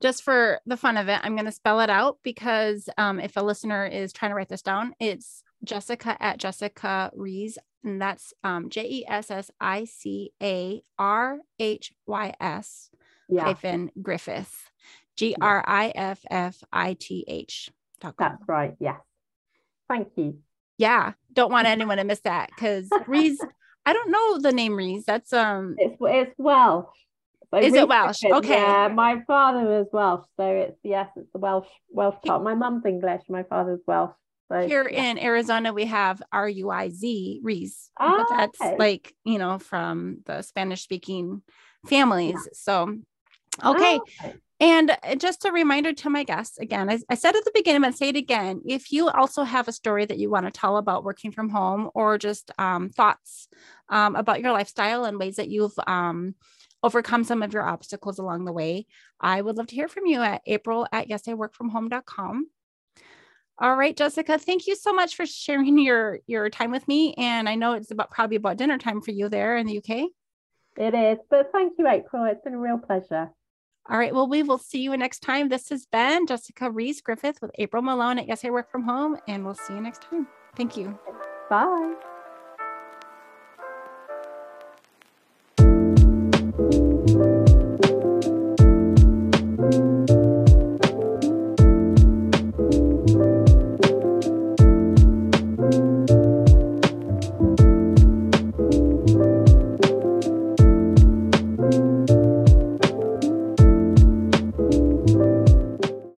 just for the fun of it i'm going to spell it out because um, if a listener is trying to write this down it's jessica at jessica rhys and that's um, j-e-s-s-i-c-a-r-h-y-s yeah. hyphen griffith g-r-i-f-f-i-t-h that's right yes. Thank you. Yeah don't want anyone to miss that because rhys i don't know the name rhys that's um it's it's welsh. So is it welsh? Okay. yeah my father was welsh so it's yes it's the welsh welsh part. My mum's english my father's welsh so, here yeah. in arizona we have r-u-i-z rees but ah, that's okay. like you know from the spanish speaking families yeah. so okay. Oh, okay. And uh, just a reminder to my guests again, I, I said at the beginning, but say it again. If you also have a story that you want to tell about working from home or just um, thoughts um, about your lifestyle and ways that you've um, overcome some of your obstacles along the way, I would love to hear from you at april at yesiworkfromhome.com. All right, Jessica, thank you so much for sharing your your time with me. And I know it's about probably about dinner time for you there in the UK. It is, but thank you, April. It's been a real pleasure. All right. Well, we will see you next time. This has been Jessica Rhys Griffith with April Malone at Yes I Work From Home, and we'll see you next time. Thank you. Bye.